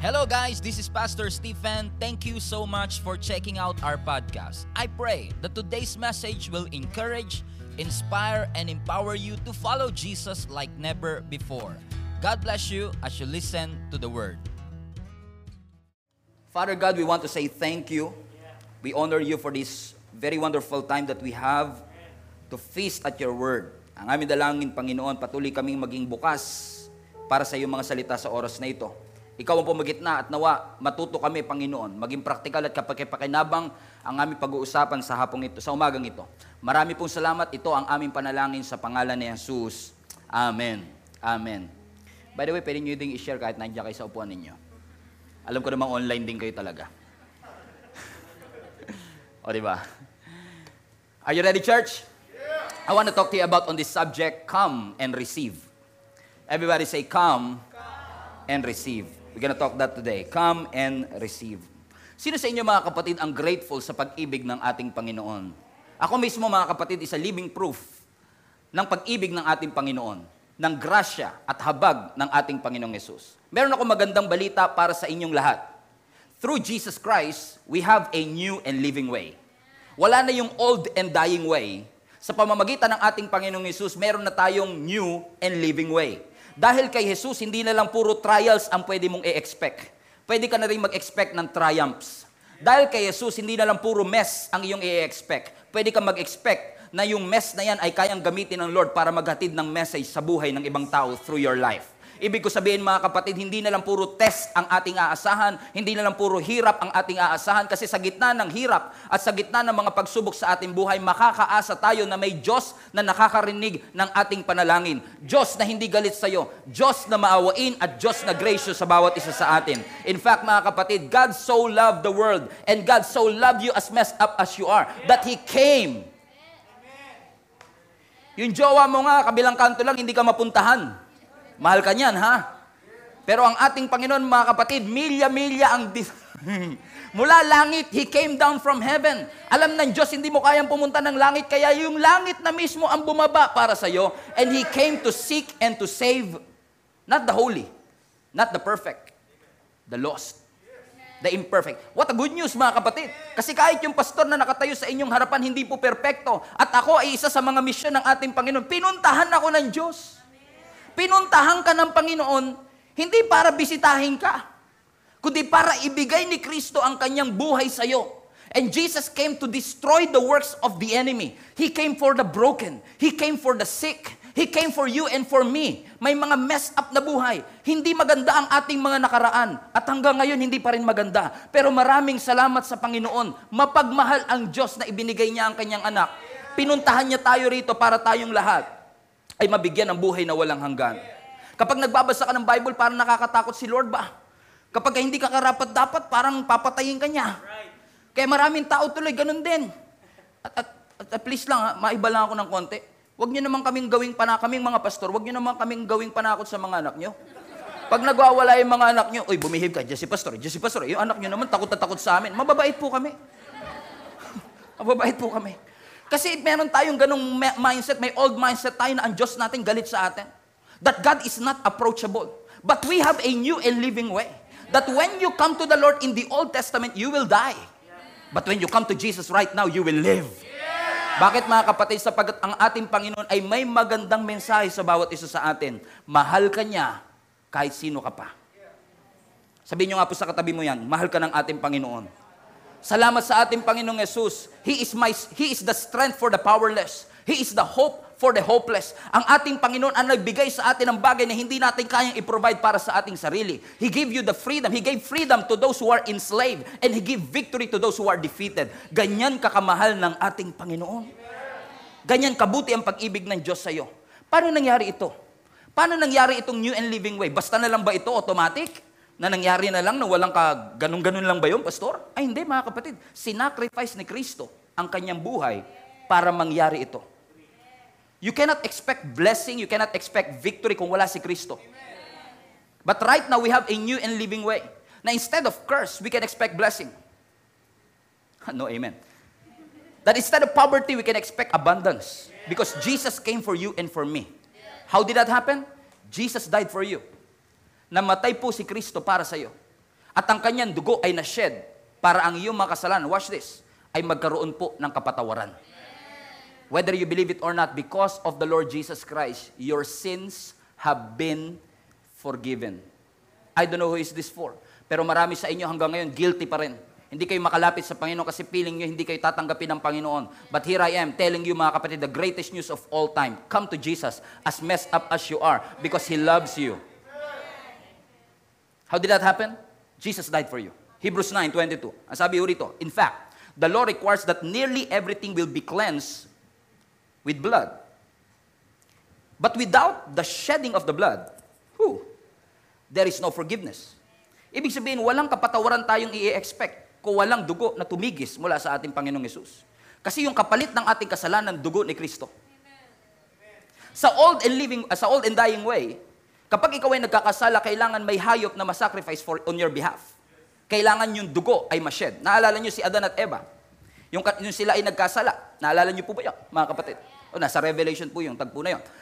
Hello, guys. This is Pastor Stephen. Thank you so much for checking out our podcast. I pray that today's message will encourage, inspire, and empower you to follow Jesus like never before. God bless you as you listen to the word. Father God, we want to say thank you. We honor you for this very wonderful time that we have to feast at your word. Ang aming dalangin, Panginoon, patuloy kaming maging bukas para sa iyong mga salita sa oras na ito. Ikaw ang pumagitna at nawa, matuto kami, Panginoon, maging praktikal at kapakipakinabang ang aming pag-uusapan sa hapong ito, sa umagang ito. Marami pong salamat. Ito ang aming panalangin sa pangalan ni Jesus. Amen. Amen. By the way, pwede nyo din i-share kahit nandiyan kayo sa upuan ninyo. Alam ko namang online din kayo talaga. o, di ba? Are you ready, church? I want to talk to you about on this subject, come and receive. Everybody say, come, and receive. We're gonna talk that today. Come and receive. Sino sa inyo mga kapatid ang grateful sa pag-ibig ng ating Panginoon? Ako mismo mga kapatid, isa living proof ng pag-ibig ng ating Panginoon, ng grasya at habag ng ating Panginoong Yesus. Meron ako magandang balita para sa inyong lahat. Through Jesus Christ, we have a new and living way. Wala na yung old and dying way. Sa pamamagitan ng ating Panginoong Yesus, meron na tayong new and living way. Dahil kay Jesus, hindi na lang puro trials ang pwede mong i-expect. Pwede ka na rin mag-expect ng triumphs. Dahil kay Jesus, hindi na lang puro mess ang iyong i-expect. Pwede ka mag-expect na yung mess na yan ay kayang gamitin ng Lord para maghatid ng message sa buhay ng ibang tao through your life. Ibig ko sabihin mga kapatid, hindi na lang puro test ang ating aasahan, hindi na lang puro hirap ang ating aasahan kasi sa gitna ng hirap at sa gitna ng mga pagsubok sa ating buhay, makakaasa tayo na may Diyos na nakakarinig ng ating panalangin. Diyos na hindi galit sa iyo, Diyos na maawain at Diyos na gracious sa bawat isa sa atin. In fact mga kapatid, God so loved the world and God so loved you as messed up as you are that He came. Yung jowa mo nga, kabilang kanto lang, hindi ka mapuntahan. Mahal ka niyan, ha? Pero ang ating Panginoon, mga kapatid, milya-milya ang... Di- Mula langit, He came down from heaven. Alam ng Diyos, hindi mo kayang pumunta ng langit, kaya yung langit na mismo ang bumaba para sa iyo. And He came to seek and to save, not the holy, not the perfect, the lost, the imperfect. What a good news, mga kapatid. Kasi kahit yung pastor na nakatayo sa inyong harapan, hindi po perpekto. At ako ay isa sa mga misyon ng ating Panginoon. Pinuntahan ako ng Diyos. Pinuntahan ka ng Panginoon, hindi para bisitahin ka, kundi para ibigay ni Kristo ang kanyang buhay sa iyo. And Jesus came to destroy the works of the enemy. He came for the broken. He came for the sick. He came for you and for me. May mga messed up na buhay. Hindi maganda ang ating mga nakaraan. At hanggang ngayon, hindi pa rin maganda. Pero maraming salamat sa Panginoon. Mapagmahal ang Diyos na ibinigay niya ang kanyang anak. Pinuntahan niya tayo rito para tayong lahat ay mabigyan ng buhay na walang hanggan. Kapag nagbabasa ka ng Bible, parang nakakatakot si Lord ba? Kapag hindi ka karapat dapat, parang papatayin ka niya. Kaya maraming tao tuloy, ganun din. At, at, at please lang, ha, maiba lang ako ng konti. Huwag niyo naman kaming gawing pana, kaming mga pastor, huwag niyo naman kaming gawing panakot sa mga anak niyo. Pag nagwawala yung mga anak niyo, uy, bumihib ka, Jesse Pastor, Jesse Pastor, yung anak niyo naman takot na takot sa amin. Mababait po kami. Mababait po kami. Kasi meron tayong ganong mindset, may old mindset tayo na ang Diyos natin galit sa atin. That God is not approachable. But we have a new and living way. That when you come to the Lord in the Old Testament, you will die. But when you come to Jesus right now, you will live. Bakit mga kapatid? Sapagat ang ating Panginoon ay may magandang mensahe sa bawat isa sa atin. Mahal ka niya kahit sino ka pa. Sabihin nyo nga po sa katabi mo yan, mahal ka ng ating Panginoon. Salamat sa ating Panginoong Yesus. He is, my, He is the strength for the powerless. He is the hope for the hopeless. Ang ating Panginoon ang nagbigay sa atin ng bagay na hindi natin kayang i-provide para sa ating sarili. He gave you the freedom. He gave freedom to those who are enslaved. And He gave victory to those who are defeated. Ganyan kakamahal ng ating Panginoon. Ganyan kabuti ang pag-ibig ng Diyos sa iyo. Paano nangyari ito? Paano nangyari itong new and living way? Basta na lang ba ito automatic? Na nangyari na lang na walang ka, ganun-ganun lang ba yun, pastor? Ay hindi mga kapatid, sinacrifice ni Kristo ang kanyang buhay para mangyari ito. You cannot expect blessing, you cannot expect victory kung wala si Kristo. But right now, we have a new and living way. Na instead of curse, we can expect blessing. No, amen. That instead of poverty, we can expect abundance. Because Jesus came for you and for me. How did that happen? Jesus died for you. Namatay po si Kristo para sa iyo. At ang kanyang dugo ay na-shed para ang iyong mga kasalanan, watch this, ay magkaroon po ng kapatawaran. Whether you believe it or not, because of the Lord Jesus Christ, your sins have been forgiven. I don't know who is this for. Pero marami sa inyo hanggang ngayon, guilty pa rin. Hindi kayo makalapit sa Panginoon kasi feeling nyo hindi kayo tatanggapin ng Panginoon. But here I am telling you mga kapatid, the greatest news of all time. Come to Jesus as messed up as you are because He loves you. How did that happen? Jesus died for you. Hebrews 9:22. Ang sabi ho rito, in fact, the law requires that nearly everything will be cleansed with blood. But without the shedding of the blood, whew, there is no forgiveness. Ibig sabihin, walang kapatawaran tayong i-expect kung walang dugo na tumigis mula sa ating Panginoong Yesus. Kasi yung kapalit ng ating kasalanan, dugo ni Kristo. Sa old and living, uh, sa old and dying way, kapag ikaw ay nagkakasala, kailangan may hayop na masacrifice for on your behalf. Kailangan yung dugo ay mashed. Naalala niyo si Adan at Eva? Yung, yung sila ay nagkasala. Naalala niyo po ba yun, mga kapatid? O, nasa Revelation po yung tagpo na yun.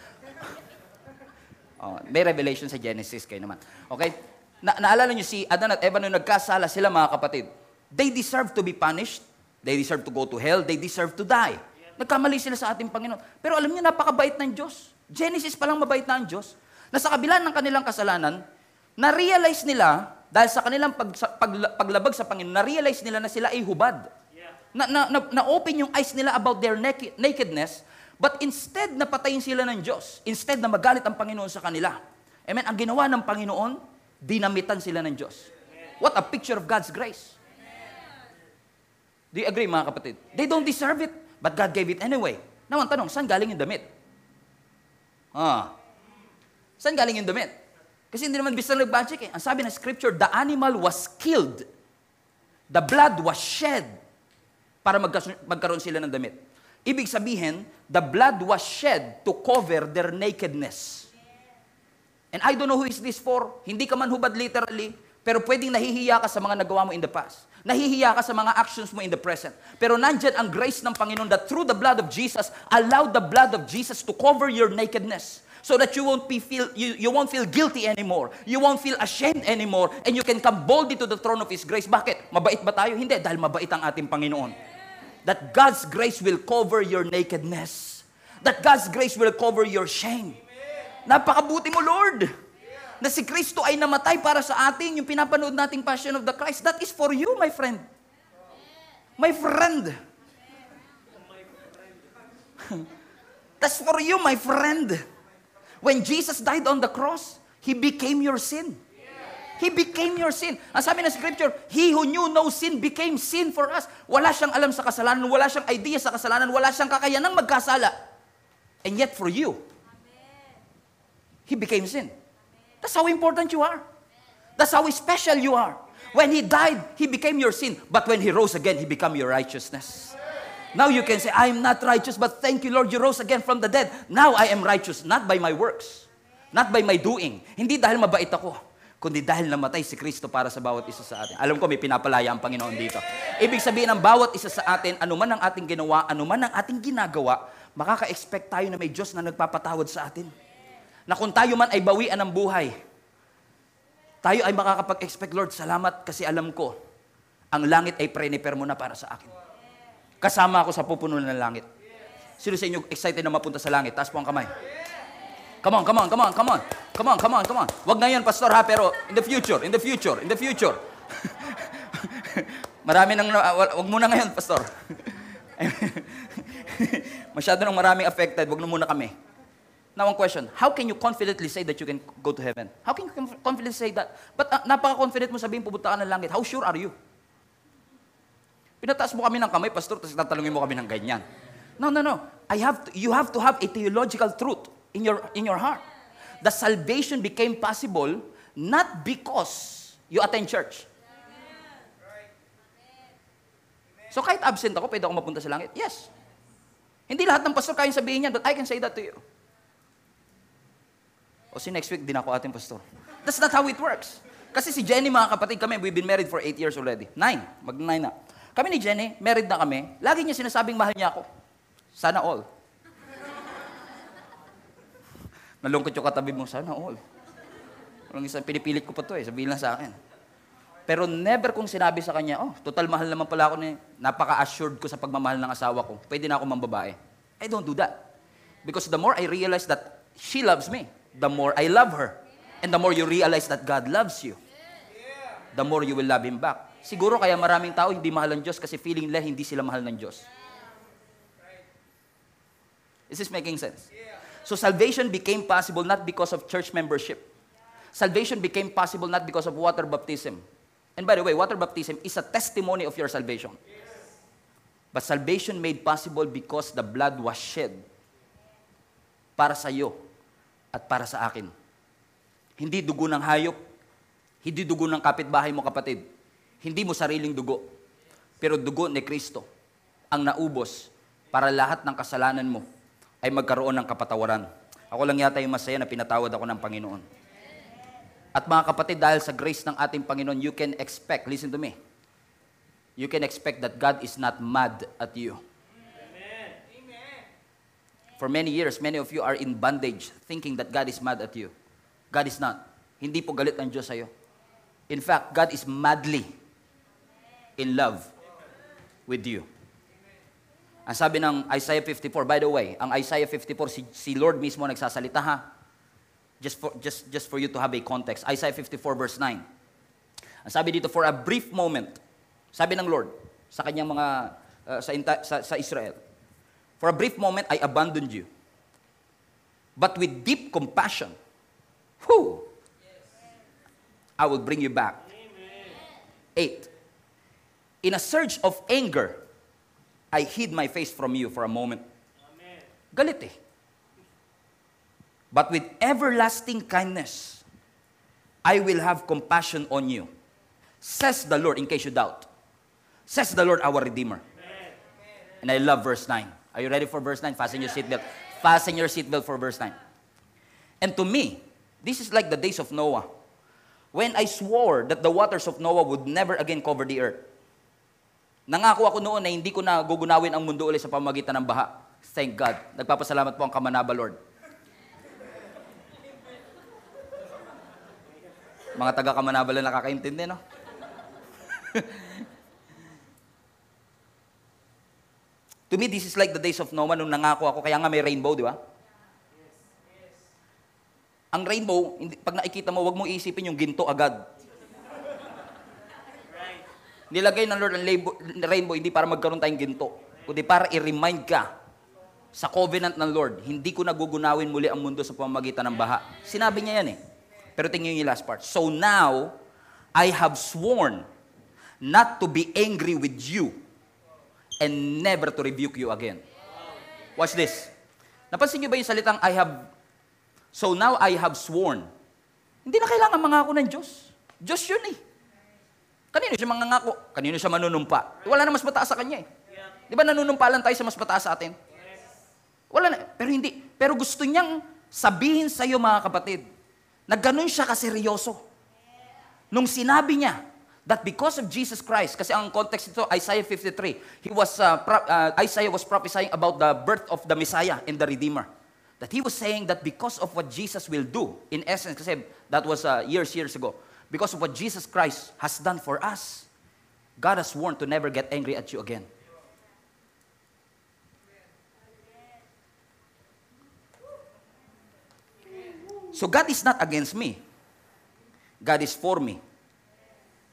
Oh, may revelation sa Genesis kayo naman. Okay? Na naalala niyo si Adan at Eva nung nagkasala sila mga kapatid. They deserve to be punished. They deserve to go to hell. They deserve to die. Nagkamali sila sa ating Panginoon. Pero alam niyo, napakabait ng Diyos. Genesis pa lang mabait na ang Diyos. Na sa kabila ng kanilang kasalanan, na-realize nila, dahil sa kanilang pag, pag, paglabag sa Panginoon, na-realize nila na sila ay hubad. Na, na, na, na-open yung eyes nila about their naked, nakedness, but instead na patayin sila ng Diyos, instead na magalit ang Panginoon sa kanila. Amen? Ang ginawa ng Panginoon, dinamitan sila ng Diyos. What a picture of God's grace. Do you agree mga kapatid? They don't deserve it, but God gave it anyway. Now, ang tanong, saan galing yung damit? Ah. Saan galing yung damit? Kasi hindi naman bisa nag-budget eh. Ang sabi ng scripture, the animal was killed. The blood was shed para magkaroon sila ng damit. Ibig sabihin, the blood was shed to cover their nakedness. And I don't know who is this for. Hindi ka man hubad literally, pero pwedeng nahihiya ka sa mga nagawa mo in the past. Nahihiya ka sa mga actions mo in the present. Pero nandyan ang grace ng Panginoon that through the blood of Jesus, allow the blood of Jesus to cover your nakedness so that you won't be feel you, you won't feel guilty anymore. You won't feel ashamed anymore and you can come boldly to the throne of his grace. Bakit? Mabait ba tayo? Hindi, dahil mabait ang ating Panginoon. That God's grace will cover your nakedness. That God's grace will cover your shame. Napakabuti mo, Lord. Na si Kristo ay namatay para sa atin, yung pinapanood nating Passion of the Christ, that is for you, my friend. My friend. That's for you, my friend. When Jesus died on the cross, He became your sin. He became your sin. Ang sabi ng scripture, He who knew no sin became sin for us. Wala siyang alam sa kasalanan, wala siyang idea sa kasalanan, wala siyang kakayanang magkasala. And yet for you, He became sin. That's how important you are. That's how special you are. When He died, He became your sin. But when He rose again, He became your righteousness. Now you can say, I'm not righteous, but thank you, Lord, you rose again from the dead. Now I am righteous, not by my works, not by my doing. Hindi dahil mabait ako, kundi dahil namatay si Kristo para sa bawat isa sa atin. Alam ko may pinapalaya ang Panginoon dito. Ibig sabihin ng bawat isa sa atin, anuman ang ating ginawa, anuman ang ating ginagawa, makaka-expect tayo na may Diyos na nagpapatawad sa atin. Na kung tayo man ay bawian ng buhay, tayo ay makakapag-expect, Lord, salamat kasi alam ko, ang langit ay preniper mo na para sa akin. Kasama ako sa pupuno ng langit. Sino sa inyo excited na mapunta sa langit? Taas po ang kamay. Come on, come on, come on, come on. Come on, come on, come on. Wag ngayon, pastor ha, pero in the future, in the future, in the future. Marami nang, wag muna ngayon, pastor. Masyado nang maraming affected, wag na muna kami. Now, one question. How can you confidently say that you can go to heaven? How can you confidently say that? But uh, napaka-confident mo sabihin, pupunta ka ng langit. How sure are you? Pinataas mo kami ng kamay, pastor, tapos tatalungin mo kami ng ganyan. No, no, no. I have to, you have to have a theological truth in your, in your heart. The salvation became possible not because you attend church. So kahit absent ako, pwede ako mapunta sa langit? Yes. Hindi lahat ng pastor kayang sabihin yan, but I can say that to you. O si next week, din ako ating pastor. That's not how it works. Kasi si Jenny, mga kapatid kami, we've been married for eight years already. Nine. Mag-nine na. Kami ni Jenny, married na kami. Lagi niya sinasabing mahal niya ako. Sana all. Nalungkot yung katabi mo, sana all. Walang isang pinipilit ko pa to eh, sabihin lang sa akin. Pero never kong sinabi sa kanya, oh, total mahal naman pala ako ni, napaka-assured ko sa pagmamahal ng asawa ko. Pwede na ako mambabae. I don't do that. Because the more I realize that she loves me, the more I love her. And the more you realize that God loves you, the more you will love Him back. Siguro kaya maraming tao hindi mahal ng Diyos kasi feeling nila hindi sila mahal ng Diyos. Is this making sense? So salvation became possible not because of church membership. Salvation became possible not because of water baptism. And by the way, water baptism is a testimony of your salvation. But salvation made possible because the blood was shed para sa iyo at para sa akin. Hindi dugo ng hayop, hindi dugo ng kapitbahay mo kapatid, hindi mo sariling dugo, pero dugo ni Kristo ang naubos para lahat ng kasalanan mo ay magkaroon ng kapatawaran. Ako lang yata yung masaya na pinatawad ako ng Panginoon. At mga kapatid, dahil sa grace ng ating Panginoon, you can expect, listen to me, you can expect that God is not mad at you. For many years, many of you are in bondage thinking that God is mad at you. God is not. Hindi po galit ang Diyos sa'yo. In fact, God is madly in love with you. Ang sabi ng Isaiah 54, by the way, ang Isaiah 54, si, si Lord mismo nagsasalita ha. Just for, just, just for you to have a context. Isaiah 54 verse 9. Ang sabi dito, for a brief moment, sabi ng Lord sa kanyang mga, uh, sa, sa, sa Israel, For a brief moment, I abandoned you. But with deep compassion, whew, I will bring you back. Eight. In a surge of anger, I hid my face from you for a moment. Galit eh. But with everlasting kindness, I will have compassion on you. Says the Lord, in case you doubt. Says the Lord, our Redeemer. And I love verse 9. Are you ready for verse 9? Fasten your seatbelt. Fasten your seatbelt for verse 9. And to me, this is like the days of Noah. When I swore that the waters of Noah would never again cover the earth. Nangako ako noon na hindi ko na gugunawin ang mundo ulit sa pamagitan ng baha. Thank God. Nagpapasalamat po ang Kamanaba Lord. Mga taga Kamanaba lang nakakaintindi, no? To me, this is like the days of Noah nung nangako ako, kaya nga may rainbow, di ba? Ang rainbow, pag nakikita mo, wag mo isipin yung ginto agad. Nilagay ng Lord ang rainbow, hindi para magkaroon tayong ginto, kundi para i-remind ka sa covenant ng Lord, hindi ko nagugunawin muli ang mundo sa pamamagitan ng baha. Sinabi niya yan eh. Pero tingnan yung last part. So now, I have sworn not to be angry with you and never to rebuke you again. Watch this. Napansin niyo ba yung salitang I have, so now I have sworn. Hindi na kailangan mangako ng Diyos. Diyos yun eh. Kanino siya mangangako? Kanino siya manunumpa? Wala na mas mataas sa kanya eh. Di ba nanunumpa lang tayo sa mas mataas sa atin? Wala na. Pero hindi. Pero gusto niyang sabihin sa iyo mga kapatid, na ganun siya kaseryoso. Nung sinabi niya, that because of Jesus Christ, kasi ang context ito, Isaiah 53, he was, uh, pro- uh, Isaiah was prophesying about the birth of the Messiah and the Redeemer. That he was saying that because of what Jesus will do, in essence, kasi that was uh, years, years ago, because of what Jesus Christ has done for us, God has sworn to never get angry at you again. So God is not against me. God is for me.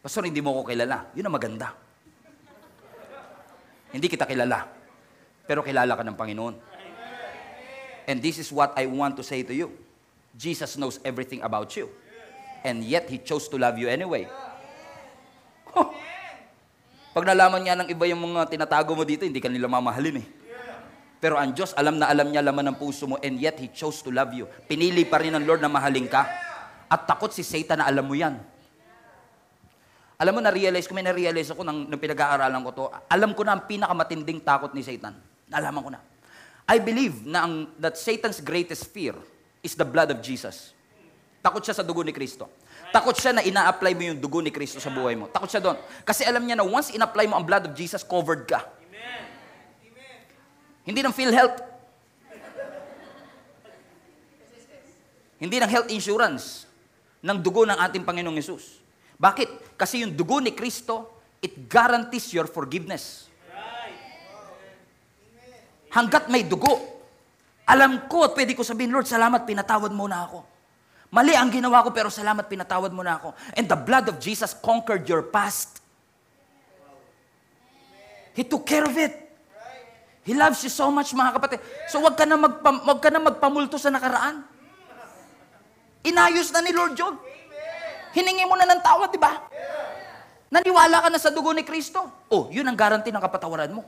Pastor, hindi mo ako kilala. Yun ang maganda. Hindi kita kilala. Pero kilala ka ng Panginoon. And this is what I want to say to you. Jesus knows everything about you. And yet, He chose to love you anyway. Pag nalaman niya ng iba yung mga tinatago mo dito, hindi ka nila mamahalin eh. Pero ang Diyos, alam na alam niya laman ng puso mo, and yet He chose to love you. Pinili pa rin ng Lord na mahalin ka. At takot si Satan na alam mo yan. Alam mo, na-realize ko, may na-realize ako nang, nang pinag-aaralan ko to. Alam ko na ang pinakamatinding takot ni Satan. Nalaman ko na. I believe na ang, that Satan's greatest fear is the blood of Jesus. Takot siya sa dugo ni Kristo. Takot siya na ina-apply mo yung dugo ni Kristo sa buhay mo. Takot siya doon. Kasi alam niya na once in-apply mo ang blood of Jesus, covered ka. Amen. Hindi ng PhilHealth. Hindi ng health insurance ng dugo ng ating Panginoong Yesus. Bakit? Kasi yung dugo ni Kristo, it guarantees your forgiveness. Hanggat may dugo, alam ko at pwede ko sabihin, Lord, salamat, pinatawad mo na ako. Mali ang ginawa ko, pero salamat, pinatawad mo na ako. And the blood of Jesus conquered your past. He took care of it. He loves you so much, mga kapatid. So wag ka na, magpa, wag ka na magpamulto sa nakaraan. Inayos na ni Lord John. Hiningi mo na ng tawad, di ba? Naniwala ka na sa dugo ni Kristo. Oh, yun ang garanti ng kapatawaran mo.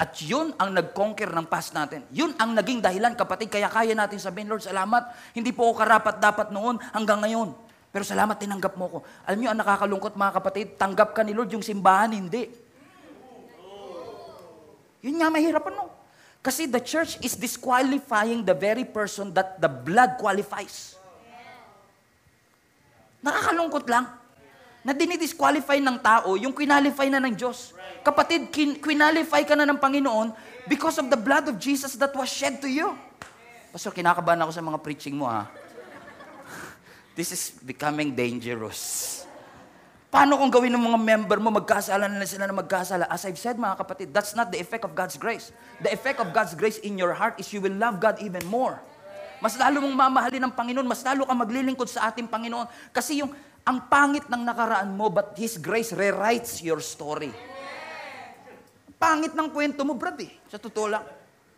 At yun ang nag-conquer ng past natin. Yun ang naging dahilan, kapatid. Kaya kaya natin sabihin, Lord, salamat. Hindi po ako karapat-dapat noon hanggang ngayon. Pero salamat, tinanggap mo ko. Alam niyo, ang nakakalungkot mga kapatid, tanggap ka ni Lord, yung simbahan, hindi. Yun nga, mahirapan no. Kasi the church is disqualifying the very person that the blood qualifies. Nakakalungkot lang na dinidisqualify ng tao yung qualify na ng Diyos. Kapatid, kin- ka na ng Panginoon because of the blood of Jesus that was shed to you. Pastor, kinakabahan ako sa mga preaching mo ha. This is becoming dangerous. Paano kung gawin ng mga member mo, magkasala na sila na magkasala? As I've said mga kapatid, that's not the effect of God's grace. The effect of God's grace in your heart is you will love God even more. Mas lalo mong mamahalin ng Panginoon, mas lalo ka maglilingkod sa ating Panginoon. Kasi yung, ang pangit ng nakaraan mo, but His grace rewrites your story. Pangit ng kwento mo, brad eh. Sa totoo lang.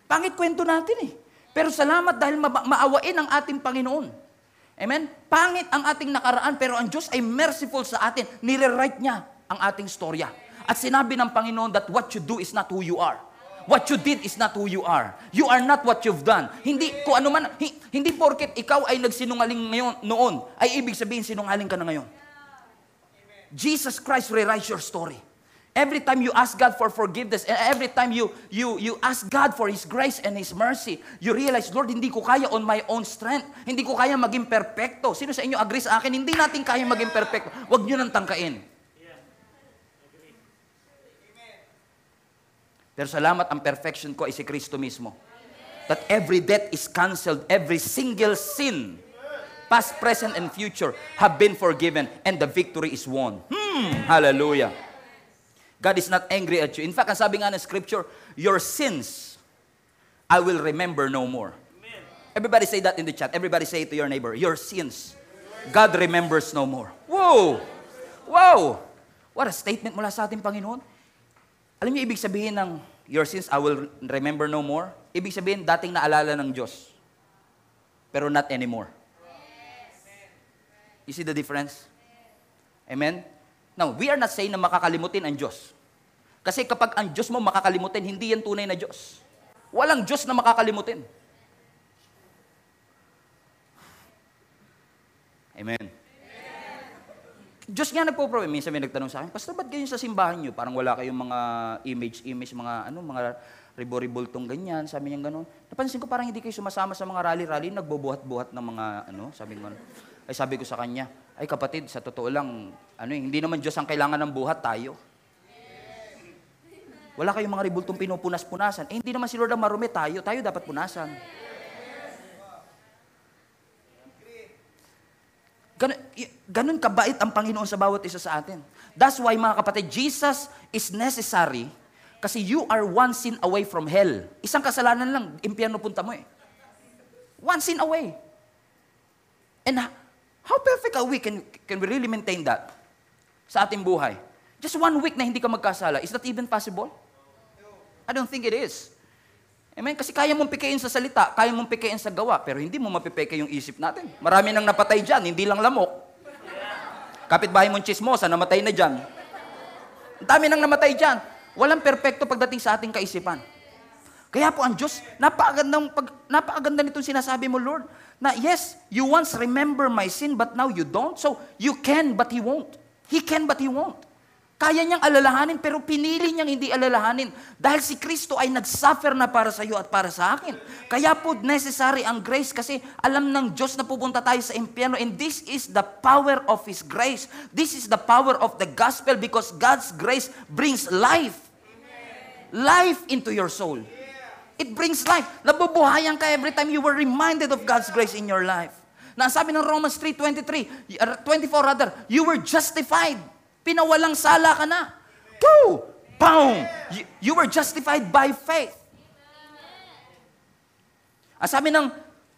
Pangit kwento natin eh. Pero salamat dahil ma- maawain ang ating Panginoon. Amen? Pangit ang ating nakaraan, pero ang Diyos ay merciful sa atin. Nire-write niya ang ating storya. At sinabi ng Panginoon that what you do is not who you are. What you did is not who you are. You are not what you've done. Hindi kung ano man hi- hindi porket ikaw ay nagsinungaling ngayon noon ay ibig sabihin sinungaling ka na ngayon. Jesus Christ rewrites your story. Every time you ask God for forgiveness, and every time you, you, you ask God for His grace and His mercy, you realize, Lord, hindi ko kaya on my own strength. Hindi ko kaya maging perfecto. Sino sa inyo agree sa akin? Hindi natin kaya maging perfecto. Huwag nyo nang tangkain. Pero salamat, ang perfection ko ay si Kristo mismo. That every debt is canceled, every single sin, past, present, and future, have been forgiven, and the victory is won. Hmm, hallelujah. God is not angry at you. In fact, ang sabi nga ng scripture, your sins, I will remember no more. Everybody say that in the chat. Everybody say it to your neighbor. Your sins, God remembers no more. Whoa! Wow! What a statement mula sa ating Panginoon. Alam niyo ibig sabihin ng your sins, I will remember no more? Ibig sabihin, dating naalala ng Diyos. Pero not anymore. You see the difference? Amen? Now, we are not saying na makakalimutin ang Diyos. Kasi kapag ang Diyos mo makakalimutin, hindi yan tunay na Diyos. Walang Diyos na makakalimutin. Amen. Diyos nga nagpo-provide. Minsan may nagtanong sa akin, Pastor, ba't ganyan sa simbahan niyo? Parang wala kayong mga image-image, mga ano, mga ribori-bultong ganyan. Sabi niya gano'n. Napansin ko parang hindi kayo sumasama sa mga rally-rally, nagbubuhat-buhat ng mga ano, sabi ko. Ay sabi ko sa kanya, ay kapatid, sa totoo lang, ano eh, hindi naman Diyos ang kailangan ng buhat, tayo. Wala kayong mga ribultong pinupunas-punasan. Eh, hindi naman si Lord ang marumi, tayo. Tayo dapat punasan. Ganun, ganun kabait ang Panginoon sa bawat isa sa atin. That's why mga kapatid, Jesus is necessary kasi you are one sin away from hell. Isang kasalanan lang, impyerno punta mo eh. One sin away. And how perfect are we? Can, can we really maintain that sa ating buhay? Just one week na hindi ka magkasala, is that even possible? I don't think it is. Amen? Kasi kaya mong pikein sa salita, kaya mong pikein sa gawa, pero hindi mo mapipeke yung isip natin. Marami nang napatay dyan, hindi lang lamok. Kapitbahay mong chismosa, namatay na dyan. Ang dami nang namatay dyan. Walang perpekto pagdating sa ating kaisipan. Kaya po ang Diyos, napakagandang pag, napakaganda nitong sinasabi mo, Lord, na yes, you once remember my sin, but now you don't. So, you can, but He won't. He can, but He won't. Kaya niyang alalahanin, pero pinili niyang hindi alalahanin. Dahil si Kristo ay nagsuffer na para sa iyo at para sa akin. Kaya po necessary ang grace kasi alam ng Diyos na pupunta tayo sa impyerno. And this is the power of His grace. This is the power of the gospel because God's grace brings life. Life into your soul. It brings life. Nabubuhayan ka every time you were reminded of God's grace in your life. Na sabi ng Romans 3.23, uh, 24 rather, you were justified. Pinawalang sala ka na. Woo! Boom! You, you were justified by faith. Ang sabi ng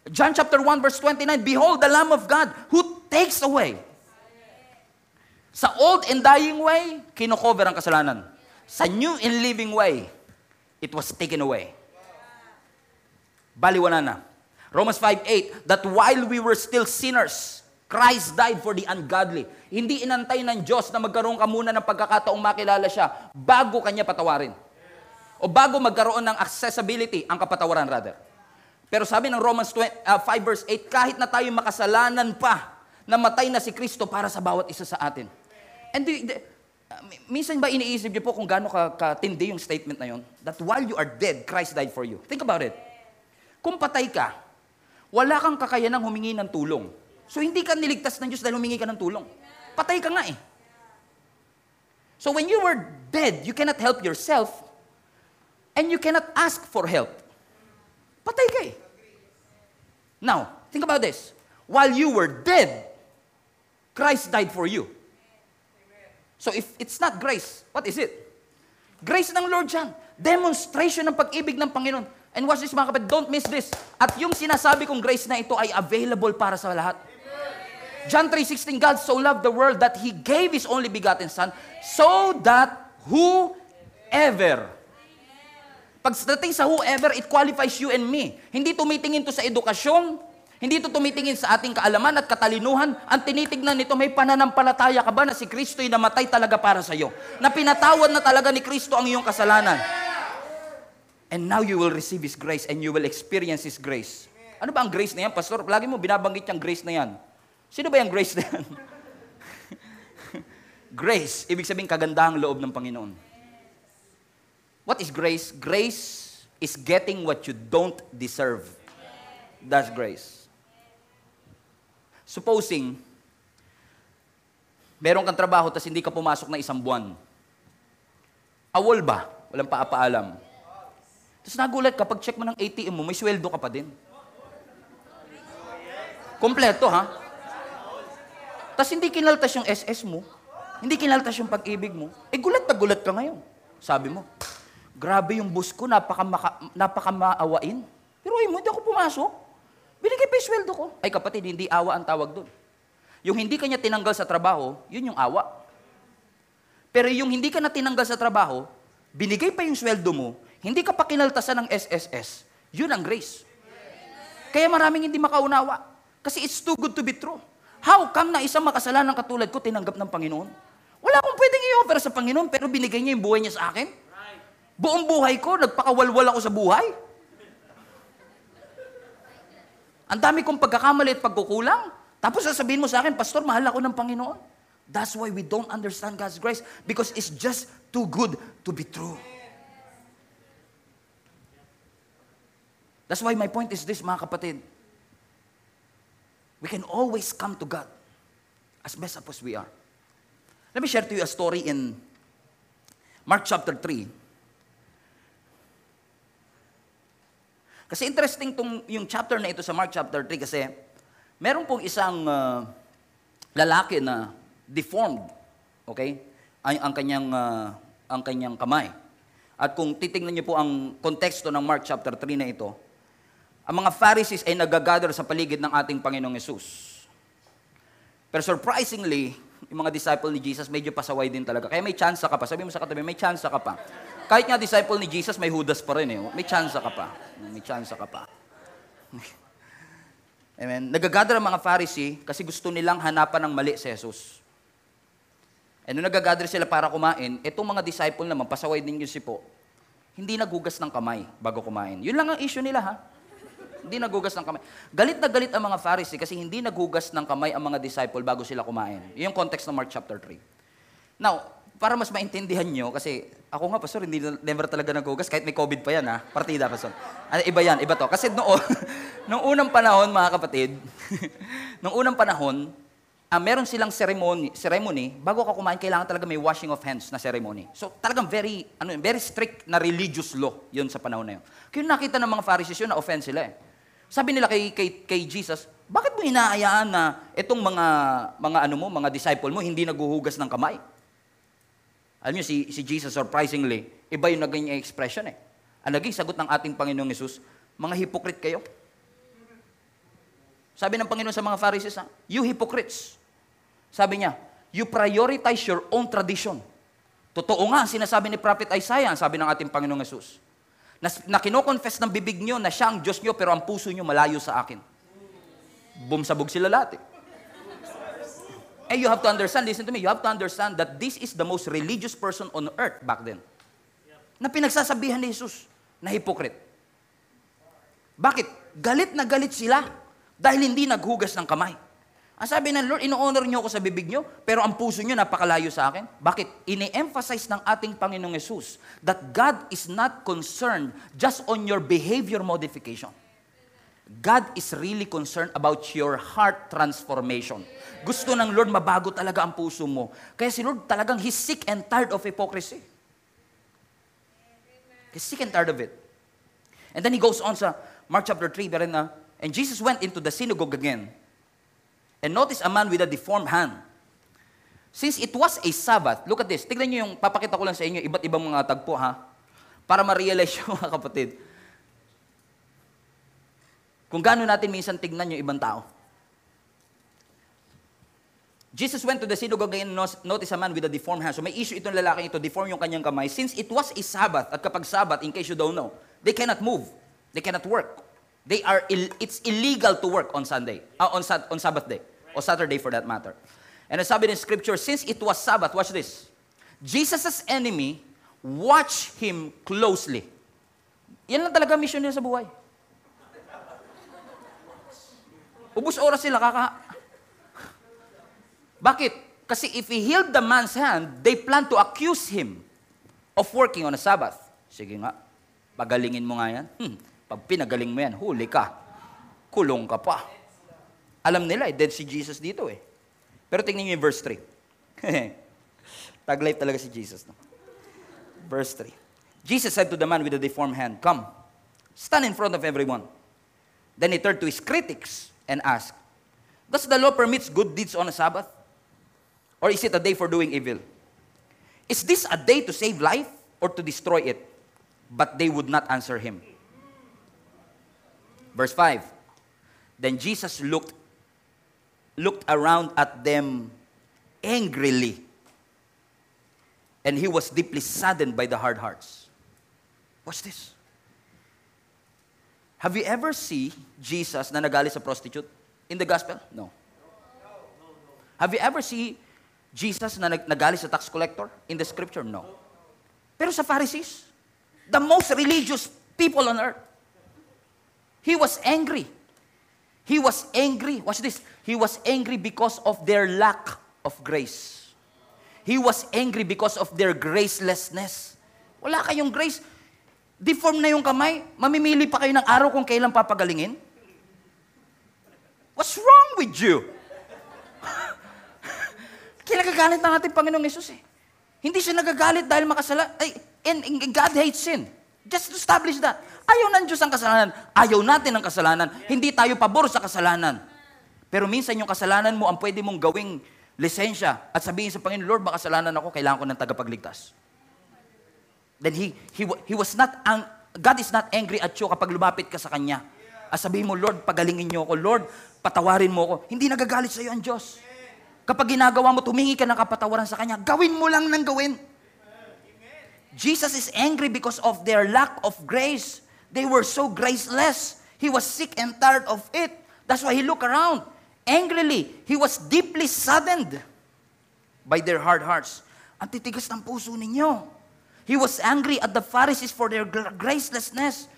John chapter 1 verse 29, Behold the Lamb of God who takes away. Sa old and dying way, kinocover ang kasalanan. Sa new and living way, it was taken away. Baliwala na. Romans 5.8, that while we were still sinners, Christ died for the ungodly. Hindi inantay ng Diyos na magkaroon ka muna ng pagkakataong makilala siya bago kanya patawarin. O bago magkaroon ng accessibility, ang kapatawaran rather. Pero sabi ng Romans 20, uh, 5 verse 8, kahit na tayo makasalanan pa, namatay na si Kristo para sa bawat isa sa atin. And the, the, uh, minsan ba iniisip niyo po kung gaano ka, katindi yung statement na yon? That while you are dead, Christ died for you. Think about it. Kung patay ka, wala kang kakayanang humingi ng tulong. So hindi ka niligtas ng Diyos dahil humingi ka ng tulong. Patay ka nga eh. So when you were dead, you cannot help yourself and you cannot ask for help. Patay ka eh. Now, think about this. While you were dead, Christ died for you. So if it's not grace, what is it? Grace ng Lord yan. Demonstration ng pag-ibig ng Panginoon. And watch this mga kapatid, don't miss this. At yung sinasabi kong grace na ito ay available para sa lahat. John 3.16, God so loved the world that He gave His only begotten Son so that whoever Pagdating sa whoever, it qualifies you and me. Hindi tumitingin to sa edukasyon, hindi to tumitingin sa ating kaalaman at katalinuhan. Ang tinitignan nito, may pananampalataya ka ba na si Kristo ay namatay talaga para sa iyo? Na pinatawad na talaga ni Kristo ang iyong kasalanan. And now you will receive His grace and you will experience His grace. Ano ba ang grace na yan, Pastor? Lagi mo binabanggit yung grace na yan. Sino ba yung grace na yan? grace, ibig sabihin kagandahang loob ng Panginoon. What is grace? Grace is getting what you don't deserve. That's grace. Supposing, meron kang trabaho tapos hindi ka pumasok na isang buwan. Awol ba? Walang paapaalam. Tapos nagulat ka, pag check mo ng ATM mo, may sweldo ka pa din. Kompleto, ha? Tapos hindi kinaltas yung SS mo, hindi kinaltas yung pag-ibig mo, eh gulat na gulat ka ngayon. Sabi mo, grabe yung boss ko, napaka, napaka maawain. Pero ay mo, hindi ako pumasok. Binigay pa yung sweldo ko. Ay kapatid, hindi awa ang tawag doon. Yung hindi kanya tinanggal sa trabaho, yun yung awa. Pero yung hindi ka na tinanggal sa trabaho, binigay pa yung sweldo mo, hindi ka pa kinaltasan ng SSS, yun ang grace. Kaya maraming hindi makaunawa. Kasi it's too good to be true. How come na isang makasalanan katulad ko tinanggap ng Panginoon? Wala akong pwedeng i-offer sa Panginoon, pero binigay niya yung buhay niya sa akin. Buong buhay ko, nagpakawalwal ako sa buhay. Ang dami kong pagkakamali at pagkukulang. Tapos sasabihin mo sa akin, Pastor, mahal ako ng Panginoon. That's why we don't understand God's grace because it's just too good to be true. That's why my point is this, mga kapatid. We can always come to God as best as we are. Let me share to you a story in Mark chapter 3. Kasi interesting tong yung chapter na ito sa Mark chapter 3 kasi meron pong isang uh, lalaki na deformed, okay? Ang, ang kanyang uh, ang kanyang kamay. At kung titingnan niyo po ang konteksto ng Mark chapter 3 na ito, ang mga Pharisees ay nagagather sa paligid ng ating Panginoong Yesus. Pero surprisingly, yung mga disciple ni Jesus medyo pasaway din talaga. Kaya may chance ka pa. Sabi mo sa katabi, may chance ka pa. Kahit nga disciple ni Jesus, may Judas pa rin eh. May chance ka pa. May chance ka pa. Amen. Nagagather ang mga Pharisee kasi gusto nilang hanapan ng mali si Jesus. And nung nagagather sila para kumain, itong mga disciple naman, pasaway din yung sipo, hindi nagugas ng kamay bago kumain. Yun lang ang issue nila ha. Hindi nagugas ng kamay. Galit na galit ang mga Pharisee kasi hindi nagugas ng kamay ang mga disciple bago sila kumain. Yun yung context ng Mark chapter 3. Now, para mas maintindihan nyo, kasi ako nga, Pastor, hindi never talaga nagugas, kahit may COVID pa yan, ha? Partida, Pastor. Ano, iba yan, iba to. Kasi noon, nung unang panahon, mga kapatid, nung unang panahon, uh, meron silang ceremony, ceremony, bago ka kumain, kailangan talaga may washing of hands na ceremony. So, talagang very, ano, very strict na religious law yun sa panahon na yun. Kaya nakita ng mga Pharisees yun, na-offend sila eh. Sabi nila kay, kay, kay Jesus, bakit mo inaayaan na itong mga, mga ano mo, mga disciple mo, hindi naguhugas ng kamay? Alam niyo, si, si Jesus, surprisingly, iba yung naging expression eh. Ang naging sagot ng ating Panginoong Yesus, mga hypocrite kayo. Sabi ng Panginoon sa mga Pharisees, ha? you hypocrites. Sabi niya, you prioritize your own tradition. Totoo nga, sinasabi ni Prophet Isaiah, sabi ng ating Panginoong Yesus na, na kinoconfess ng bibig nyo na siya ang Diyos nyo, pero ang puso nyo malayo sa akin. Bumsabog sila lahat eh. And you have to understand, listen to me, you have to understand that this is the most religious person on earth back then. Na pinagsasabihan ni Jesus na hypocrite. Bakit? Galit na galit sila dahil hindi naghugas ng kamay. Ang sabi ng Lord, ino-honor niyo ako sa bibig niyo, pero ang puso niyo napakalayo sa akin. Bakit? Ini-emphasize ng ating Panginoong Yesus that God is not concerned just on your behavior modification. God is really concerned about your heart transformation. Gusto ng Lord mabago talaga ang puso mo. Kaya si Lord talagang he's sick and tired of hypocrisy. He's sick and tired of it. And then he goes on sa Mark chapter 3, pero and Jesus went into the synagogue again And notice a man with a deformed hand. Since it was a Sabbath, look at this. Tignan nyo yung, papakita ko lang sa inyo, iba't ibang mga tagpo ha. Para ma-realize yung mga kapatid. Kung gaano natin minsan tignan yung ibang tao. Jesus went to the synagogue and notice a man with a deformed hand. So may issue itong lalaki ito, deform yung kanyang kamay. Since it was a Sabbath, at kapag Sabbath, in case you don't know, they cannot move. They cannot work. They are, it's illegal to work on Sunday, uh, on, on Sabbath day o Saturday for that matter. And sabi in scripture, since it was Sabbath, watch this. Jesus' enemy watch him closely. Yan lang talaga mission nila sa buhay. Ubus oras sila, kaka... Bakit? Kasi if he healed the man's hand, they plan to accuse him of working on a Sabbath. Sige nga, pagalingin mo nga yan. Hmm, pag pinagaling mo yan, huli ka. Kulong ka pa. Alam nila, eh, dead si Jesus dito eh. Pero tingnan niyo yung verse 3. Tag-life talaga si Jesus. No? Verse 3. Jesus said to the man with the deformed hand, Come, stand in front of everyone. Then he turned to his critics and asked, Does the law permit good deeds on a Sabbath? Or is it a day for doing evil? Is this a day to save life or to destroy it? But they would not answer him. Verse 5. Then Jesus looked looked around at them angrily. And he was deeply saddened by the hard hearts. What's this? Have you ever seen Jesus na nagalit sa prostitute in the gospel? No. Have you ever seen Jesus na nagalit sa tax collector in the scripture? No. Pero sa Pharisees, the most religious people on earth, he was angry. He was angry. Watch this. He was angry because of their lack of grace. He was angry because of their gracelessness. Wala kayong grace. Deform na yung kamay. Mamimili pa kayo ng araw kung kailan papagalingin? What's wrong with you? Kinagagalit ng ating Panginoong Yesus eh. Hindi siya nagagalit dahil makasala. Ay, and, and God hates sin. Just establish that. Ayaw ng Diyos ang kasalanan. Ayaw natin ang kasalanan. Hindi tayo pabor sa kasalanan. Pero minsan yung kasalanan mo ang pwede mong gawing lisensya at sabihin sa Panginoon, Lord, makasalanan ako, kailangan ko ng tagapagligtas. Then he, he, he was not, ang, God is not angry at you kapag lumapit ka sa Kanya. At sabihin mo, Lord, pagalingin niyo ako. Lord, patawarin mo ako. Hindi nagagalit sa iyo ang Diyos. Kapag ginagawa mo, tumingi ka ng kapatawaran sa Kanya, gawin mo lang ng gawin. Jesus is angry because of their lack of grace. They were so graceless. He was sick and tired of it. That's why he looked around. Angrily, he was deeply saddened by their hard hearts. Ang titigas ng puso ninyo. He was angry at the Pharisees for their gracelessness.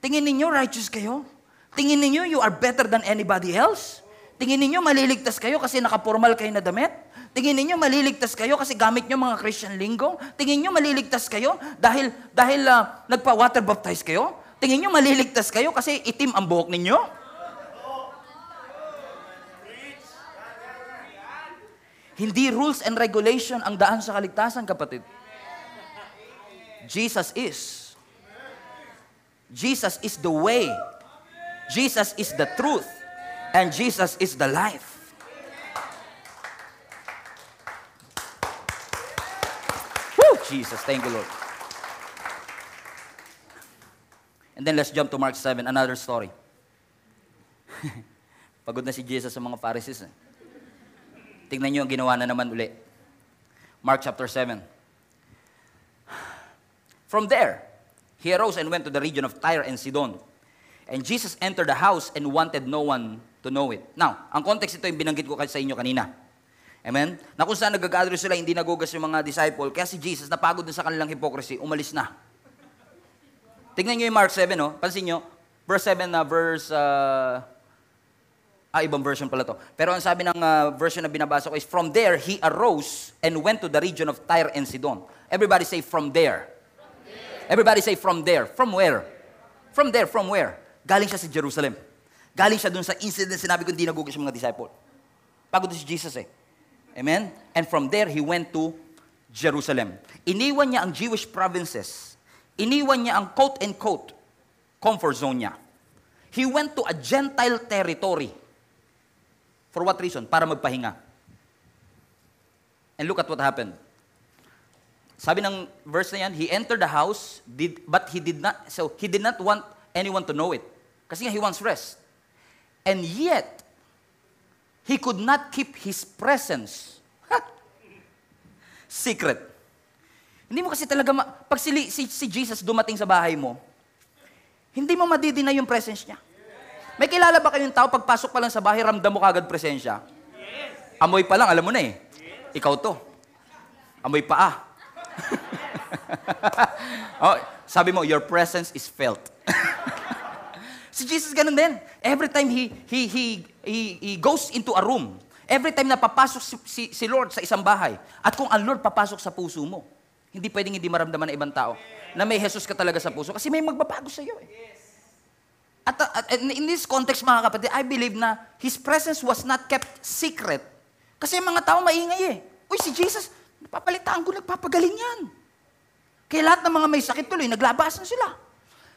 Tingin ninyo, righteous kayo? Tingin ninyo, you are better than anybody else? Tingin ninyo, maliligtas kayo kasi nakapormal kayo na damit? Tingin ninyo maliligtas kayo kasi gamit nyo mga Christian lingo? Tingin nyo maliligtas kayo dahil dahil uh, nagpa-water baptize kayo? Tingin nyo maliligtas kayo kasi itim ang buhok ninyo? Hindi rules and regulation ang daan sa kaligtasan, kapatid. Jesus is. Jesus is the way. Jesus is the truth. And Jesus is the life. Woo! Jesus, thank you, Lord. And then let's jump to Mark 7, another story. Pagod na si Jesus sa mga Pharisees. Eh. Tingnan niyo ang ginawa na naman uli. Mark chapter 7. From there, he arose and went to the region of Tyre and Sidon. And Jesus entered the house and wanted no one to know it. Now, ang context ito yung binanggit ko sa inyo kanina. Amen? Na kung saan nagagather sila, hindi nagugas yung mga disciple. Kaya si Jesus, napagod na sa kanilang hypocrisy, umalis na. Tingnan nyo yung Mark 7, no? Pansin nyo, verse 7 na verse... Uh, ah, ibang version pala to. Pero ang sabi ng uh, version na binabasa ko is, From there, he arose and went to the region of Tyre and Sidon. Everybody say, from there. Everybody say, from there. From where? From there, from where? Galing siya sa Jerusalem. Galing siya dun sa incident sinabi ko hindi nagugas yung mga disciple. Pagod si Jesus eh. Amen? And from there, he went to Jerusalem. Iniwan niya ang Jewish provinces. Iniwan niya ang quote-and-quote comfort zone niya. He went to a Gentile territory. For what reason? Para magpahinga. And look at what happened. Sabi ng verse na yan, he entered the house, did, but he did not, so he did not want anyone to know it. Kasi nga, he wants rest. And yet, he could not keep his presence secret. Hindi mo kasi talaga, ma- pag si, si, si Jesus dumating sa bahay mo, hindi mo madidina yung presence niya. May kilala ba kayong tao, pagpasok pa lang sa bahay, ramdam mo kagad presensya? Amoy pa lang, alam mo na eh. Ikaw to. Amoy paa. oh, sabi mo, your presence is felt. Si Jesus ganun din. Every time he, he, he, he, he goes into a room, every time na papasok si, si, si Lord sa isang bahay, at kung ang Lord papasok sa puso mo, hindi pwedeng hindi maramdaman ng ibang tao na may Jesus ka talaga sa puso kasi may magbabago sa iyo eh. At, at, at in this context mga kapatid, I believe na His presence was not kept secret. Kasi mga tao maingay eh. Uy, si Jesus, napapalitaan ko, nagpapagaling yan. Kaya lahat ng mga may sakit tuloy, naglabasan sila.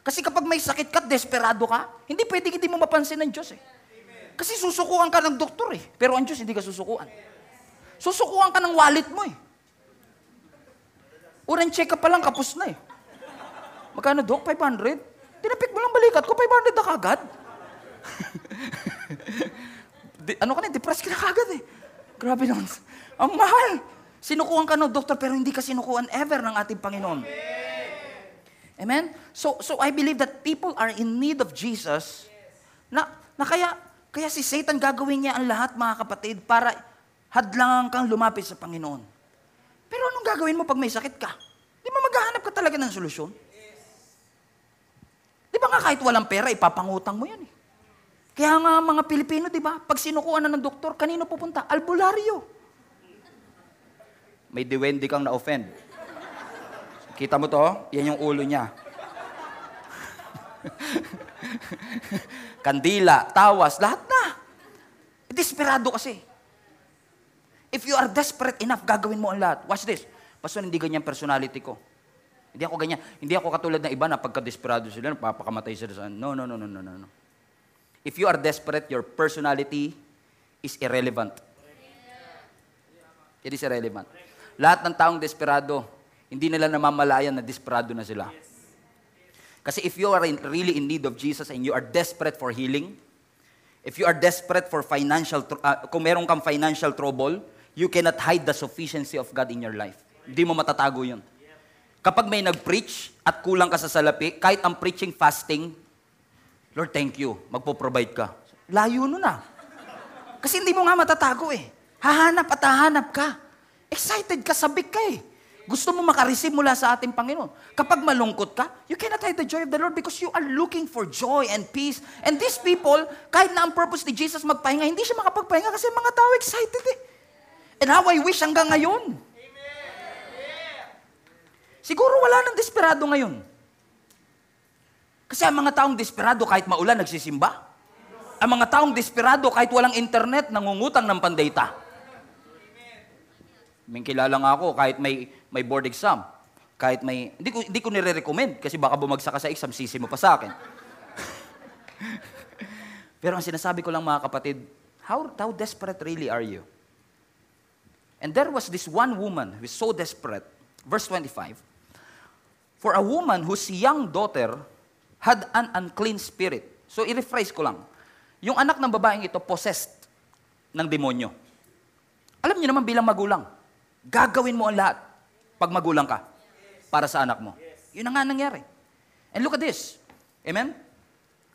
Kasi kapag may sakit ka, desperado ka, hindi pwedeng hindi mo mapansin ng Diyos eh. Kasi susukuan ka ng doktor eh. Pero ang Diyos hindi ka susukuan. Susukuan ka ng wallet mo eh. Urang check up pa lang, kapos na eh. Magkano, Dok? 500? Tinapik mo lang balikat ko, 500 na kagad. Di, ano ka na, depressed ka na kagad eh. Grabe naman. Ang mahal. Sinukuhan ka ng doktor, pero hindi ka sinukuhan ever ng ating Panginoon. Amen? So, so I believe that people are in need of Jesus na, na kaya, kaya si Satan gagawin niya ang lahat mga kapatid para hadlangan kang lumapit sa Panginoon. Pero anong gagawin mo pag may sakit ka? Di ba maghahanap ka talaga ng solusyon? Di ba nga kahit walang pera, ipapangutang mo yan eh. Kaya nga mga Pilipino, di ba, pag sinukuha na ng doktor, kanino pupunta? Albularyo. May diwendi kang na-offend. Kita mo to? Yan yung ulo niya. Kandila, tawas, lahat na. Desperado kasi. If you are desperate enough, gagawin mo ang lahat. Watch this. Pastor, hindi ganyan personality ko. Hindi ako ganyan. Hindi ako katulad ng iba na pagka-desperado sila, napapakamatay sila sa... No, no, no, no, no, no. If you are desperate, your personality is irrelevant. It is irrelevant. Lahat ng taong desperado, hindi nila namamalayan na desperado na sila. Kasi if you are in, really in need of Jesus and you are desperate for healing, if you are desperate for financial, uh, kung meron kang financial trouble, you cannot hide the sufficiency of God in your life. Hindi mo matatago yun. Kapag may nag-preach at kulang ka sa salapi, kahit ang preaching fasting, Lord, thank you, magpo-provide ka. Layo nun na. Kasi hindi mo nga matatago eh. Hahanap at hahanap ka. Excited ka, sabik ka eh. Gusto mo makareceive mula sa ating Panginoon. Kapag malungkot ka, you cannot hide the joy of the Lord because you are looking for joy and peace. And these people, kahit na ang purpose ni Jesus magpahinga, hindi siya makapagpahinga kasi mga tao excited eh. And how I wish hanggang ngayon. Siguro wala nang desperado ngayon. Kasi ang mga taong desperado kahit maulan, nagsisimba. Ang mga taong desperado kahit walang internet, nangungutang ng pandata. May kilala nga ako kahit may may board exam, kahit may hindi ko hindi ko nire-recommend kasi baka bumagsak ka sa exam, sisi mo pa sa akin. Pero ang sinasabi ko lang mga kapatid, how, how desperate really are you? And there was this one woman who is so desperate. Verse 25. For a woman whose young daughter had an unclean spirit. So, i-rephrase ko lang. Yung anak ng babaeng ito, possessed ng demonyo. Alam niyo naman bilang magulang, gagawin mo ang lahat pag magulang ka para sa anak mo. Yun ang nga nangyari. And look at this. Amen?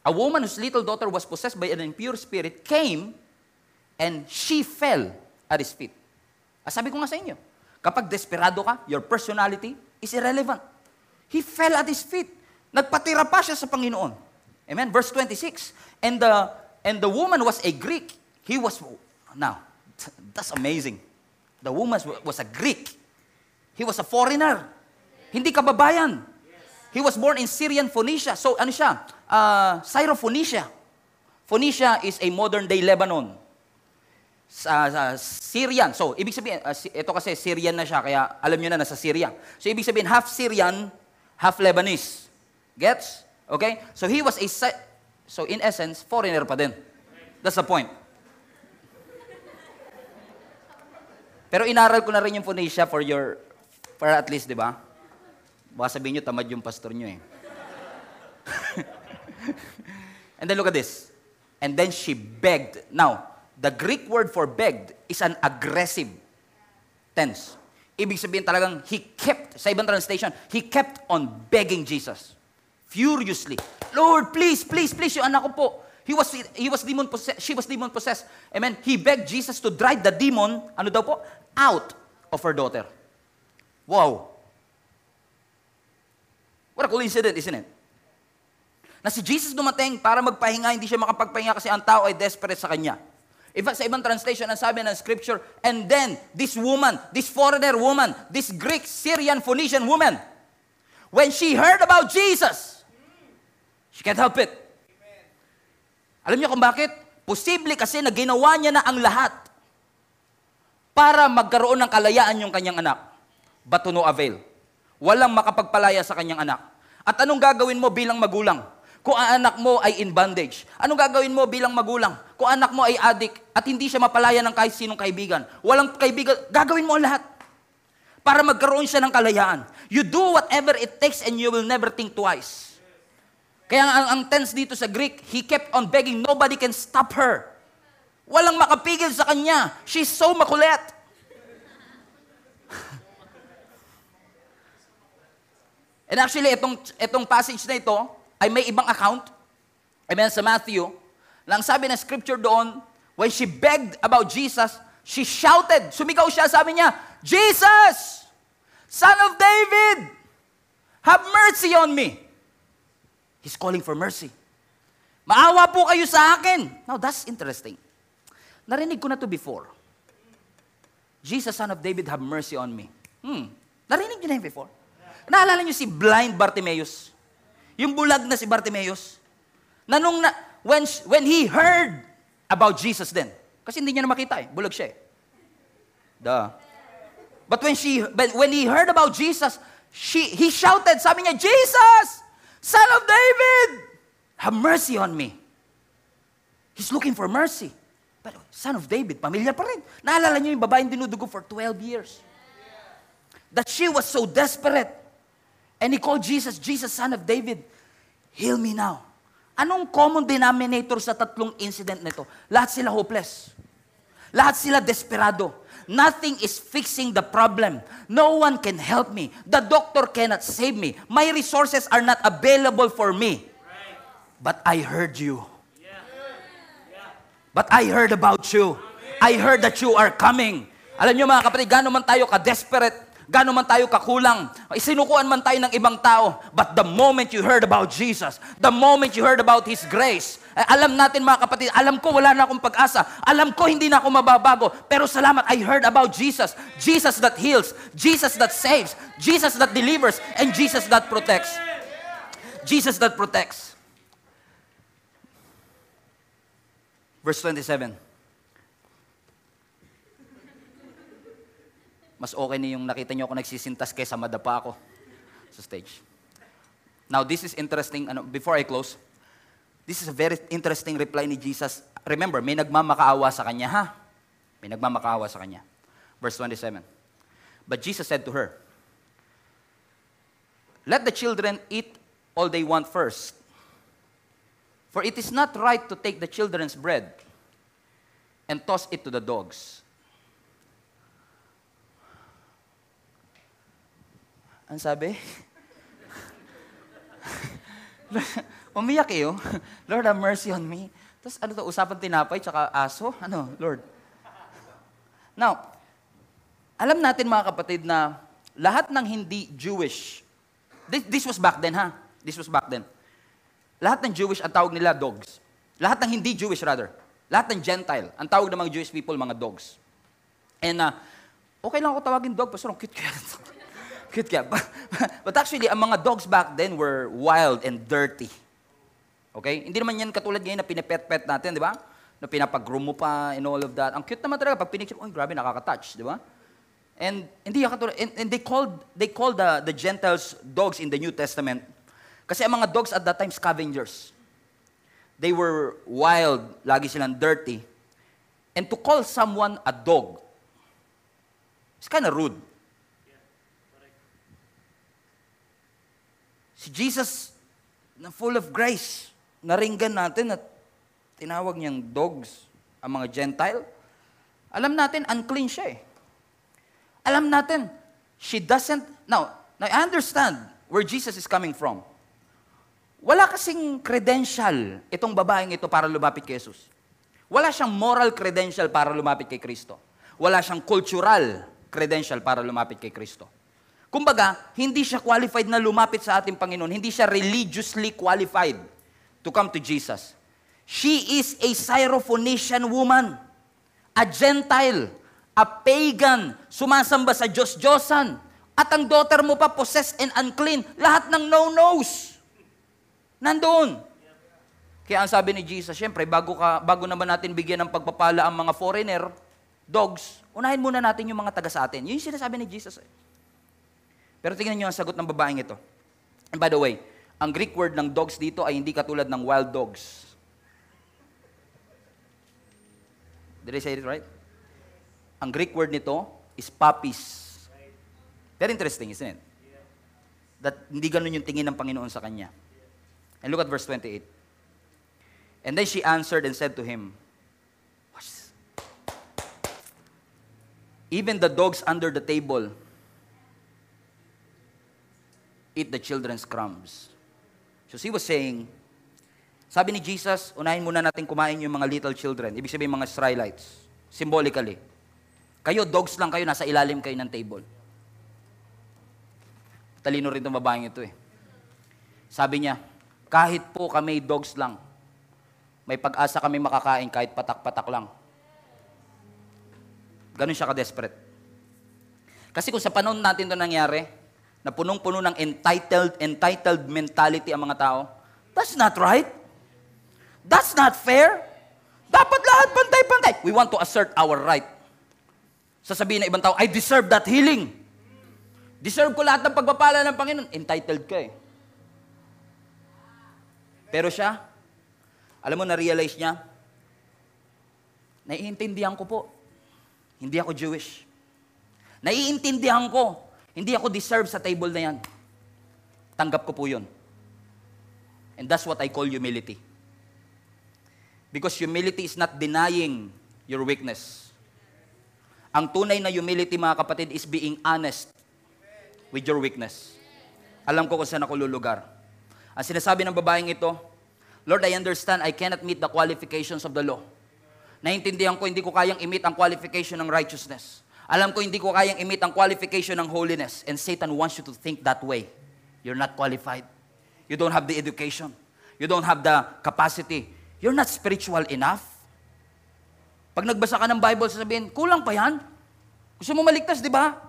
A woman whose little daughter was possessed by an impure spirit came and she fell at his feet. Ah, sabi ko nga sa inyo, kapag desperado ka, your personality is irrelevant. He fell at his feet. Nagpatira pa siya sa Panginoon. Amen? Verse 26. And the, and the woman was a Greek. He was, now, that's amazing. The woman was a Greek. He was a foreigner. Hindi kababayan. He was born in Syrian Phoenicia. So ano siya? Uh, Syrophoenicia. Phoenicia is a modern day Lebanon. Sa, sa Syrian. So, ibig sabihin, uh, ito kasi Syrian na siya, kaya alam niyo na nasa Syria. So, ibig sabihin, half Syrian, half Lebanese. Gets? Okay? So, he was a, so in essence, foreigner pa din. That's the point. Pero inaral ko na rin yung Phoenicia for your, for at least, di ba? Baka sabihin nyo, tamad yung pastor nyo eh. and then look at this. And then she begged. Now, the Greek word for begged is an aggressive tense. Ibig sabihin talagang he kept, sa ibang translation, he kept on begging Jesus. Furiously. Lord, please, please, please, yung anak ko po. He was, he was demon possessed, she was demon possessed. Amen. He begged Jesus to drive the demon, ano daw po? Out of her daughter. Wow. What a coincidence, isn't it? Na si Jesus dumating para magpahinga, hindi siya makapagpahinga kasi ang tao ay desperate sa kanya. Iba, sa ibang translation, ang sabi ng scripture, and then this woman, this foreigner woman, this Greek, Syrian, Phoenician woman, when she heard about Jesus, she can't help it. Alam niyo kung bakit? Posible kasi na ginawa niya na ang lahat para magkaroon ng kalayaan yung kanyang anak. But to no avail. Walang makapagpalaya sa kanyang anak. At anong gagawin mo bilang magulang? Kung ang anak mo ay in bondage. Anong gagawin mo bilang magulang? Kung anak mo ay addict at hindi siya mapalaya ng kahit sinong kaibigan. Walang kaibigan, gagawin mo lahat. Para magkaroon siya ng kalayaan. You do whatever it takes and you will never think twice. Kaya ang, ang tense dito sa Greek, he kept on begging, nobody can stop her. Walang makapigil sa kanya. She's so makulit. And actually, itong, itong passage na ito ay may ibang account. Amen, sa Matthew. Lang sabi ng scripture doon, when she begged about Jesus, she shouted. Sumigaw siya, sabi niya, Jesus, Son of David, have mercy on me. He's calling for mercy. Maawa po kayo sa akin. Now, that's interesting. Narinig ko na to before. Jesus, Son of David, have mercy on me. Hmm. Narinig niyo na yun before? Naalala niyo si blind Bartimaeus? Yung bulag na si Bartimaeus? Na nung na, when, when he heard about Jesus then, kasi hindi niya na makita eh, bulag siya eh. Duh. But when, she, when he heard about Jesus, she, he shouted, sabi niya, Jesus, Son of David, have mercy on me. He's looking for mercy. But son of David, pamilya pa rin. Naalala niyo yung babaeng dinudugo for 12 years. That she was so desperate And he called Jesus, Jesus, son of David, heal me now. Anong common denominator sa tatlong incident nito? Lahat sila hopeless. Lahat sila desperado. Nothing is fixing the problem. No one can help me. The doctor cannot save me. My resources are not available for me. But I heard you. But I heard about you. I heard that you are coming. Alam niyo mga kapatid, gano'n man tayo ka-desperate, Gano'n man tayo kakulang, isinukuan man tayo ng ibang tao, but the moment you heard about Jesus, the moment you heard about His grace, eh, alam natin mga kapatid, alam ko wala na akong pag-asa, alam ko hindi na ako mababago, pero salamat, I heard about Jesus, Jesus that heals, Jesus that saves, Jesus that delivers, and Jesus that protects. Jesus that protects. Verse 27. Mas okay na yung nakita niyo ako nagsisintas kaysa madapa ako sa stage. Now, this is interesting. Ano, before I close, This is a very interesting reply ni Jesus. Remember, may nagmamakaawa sa kanya, ha? May nagmamakaawa sa kanya. Verse 27. But Jesus said to her, Let the children eat all they want first. For it is not right to take the children's bread and toss it to the dogs. Ang sabi? Umiyak kayo. Lord, have mercy on me. Tapos ano to, usapan tinapay tsaka aso? Ano, Lord? Now, alam natin mga kapatid na lahat ng hindi Jewish, this, this was back then ha, this was back then. Lahat ng Jewish, ang tawag nila dogs. Lahat ng hindi Jewish rather. Lahat ng Gentile, ang tawag ng mga Jewish people, mga dogs. And uh, okay lang ako tawagin dog, pastor, cute kaya. Cute kaya. But actually, ang mga dogs back then were wild and dirty. Okay? Hindi naman yan katulad ngayon na pinipet-pet natin, di ba? Na pinapag-groom mo pa and all of that. Ang cute naman talaga pag pinicture, oh, grabe, nakaka-touch, di ba? And hindi katulad, and, and they called they called the, the Gentiles dogs in the New Testament kasi ang mga dogs at that time scavengers. They were wild, lagi silang dirty. And to call someone a dog, it's kind of rude. Si Jesus, na full of grace, naringgan natin at tinawag niyang dogs ang mga Gentile. Alam natin, unclean siya eh. Alam natin, she doesn't, now, now I understand where Jesus is coming from. Wala kasing credential itong babaeng ito para lumapit kay Jesus. Wala siyang moral credential para lumapit kay Kristo. Wala siyang cultural credential para lumapit kay Kristo. Kumbaga, hindi siya qualified na lumapit sa ating Panginoon. Hindi siya religiously qualified to come to Jesus. She is a Syrophoenician woman, a Gentile, a pagan, sumasamba sa Diyos-Diyosan. At ang daughter mo pa, possessed and unclean. Lahat ng no-nos. Nandoon. Kaya ang sabi ni Jesus, syempre, bago, ka, bago naman natin bigyan ng pagpapala ang mga foreigner, dogs, unahin muna natin yung mga taga sa atin. Yun yung sinasabi ni Jesus. Eh. Pero tingnan niyo ang sagot ng babaeng ito. And by the way, ang Greek word ng dogs dito ay hindi katulad ng wild dogs. Did I say it right? Ang Greek word nito is puppies. Very interesting, isn't it? That hindi ganun yung tingin ng Panginoon sa kanya. And look at verse 28. And then she answered and said to him, Watch this. Even the dogs under the table eat the children's crumbs. So she was saying, sabi ni Jesus, unahin muna natin kumain yung mga little children. Ibig sabihin mga Israelites. Symbolically. Kayo, dogs lang kayo, nasa ilalim kayo ng table. Talino rin itong babaeng ito eh. Sabi niya, kahit po kami dogs lang, may pag-asa kami makakain kahit patak-patak lang. Ganun siya ka-desperate. Kasi kung sa panahon natin ito nangyari, na punong-puno ng entitled, entitled mentality ang mga tao, that's not right. That's not fair. Dapat lahat pantay-pantay. We want to assert our right. Sasabihin ng ibang tao, I deserve that healing. Deserve ko lahat ng pagpapala ng Panginoon. Entitled ka eh. Pero siya, alam mo, na-realize niya, naiintindihan ko po. Hindi ako Jewish. Naiintindihan ko. Hindi ako deserve sa table na yan. Tanggap ko po yun. And that's what I call humility. Because humility is not denying your weakness. Ang tunay na humility, mga kapatid, is being honest with your weakness. Alam ko kung saan ako lulugar. Ang sinasabi ng babaeng ito, Lord, I understand I cannot meet the qualifications of the law. Naintindihan ko, hindi ko kayang i-meet ang qualification ng righteousness. Alam ko, hindi ko kayang i-meet ang qualification ng holiness. And Satan wants you to think that way. You're not qualified. You don't have the education. You don't have the capacity. You're not spiritual enough. Pag nagbasa ka ng Bible, sasabihin, kulang pa yan? Gusto mo maligtas, di ba?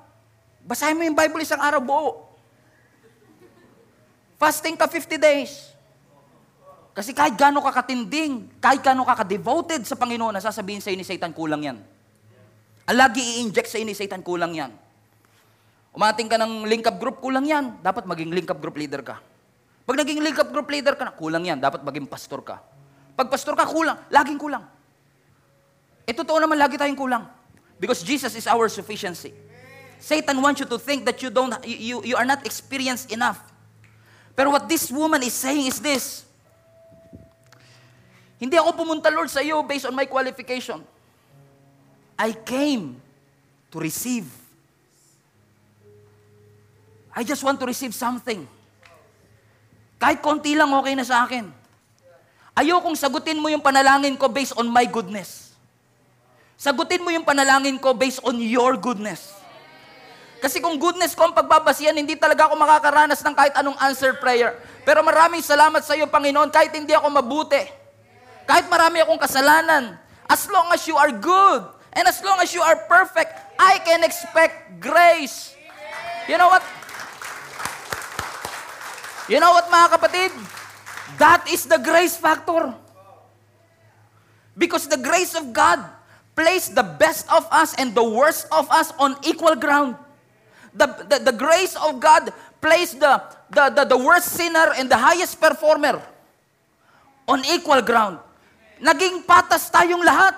Basahin mo yung Bible isang araw buo. Fasting ka 50 days. Kasi kahit gaano ka katinding, kahit gaano ka ka-devoted sa Panginoon, nasasabihin sa'yo ni Satan, kulang yan. Lagi i-inject sa'yo ni Satan, kulang yan. Umating ka ng link-up group, kulang yan. Dapat maging link-up group leader ka. Pag naging link up group leader ka na, kulang yan. Dapat maging pastor ka. Pag pastor ka, kulang. Laging kulang. E totoo naman, lagi tayong kulang. Because Jesus is our sufficiency. Satan wants you to think that you don't you, you are not experienced enough. Pero what this woman is saying is this. Hindi ako pumunta, Lord, sa iyo based on my qualification. I came to receive. I just want to receive something. Kahit konti lang okay na sa akin. Ayokong sagutin mo yung panalangin ko based on my goodness. Sagutin mo yung panalangin ko based on your goodness. Kasi kung goodness ko ang pagbabasihan, hindi talaga ako makakaranas ng kahit anong answered prayer. Pero maraming salamat sa iyo, Panginoon, kahit hindi ako mabuti. Kahit marami akong kasalanan. As long as you are good, and as long as you are perfect, I can expect grace. You know what? You know what, mga kapatid? That is the grace factor. Because the grace of God placed the best of us and the worst of us on equal ground. The, the, the grace of God placed the, the, the, the worst sinner and the highest performer on equal ground. Naging patas tayong lahat.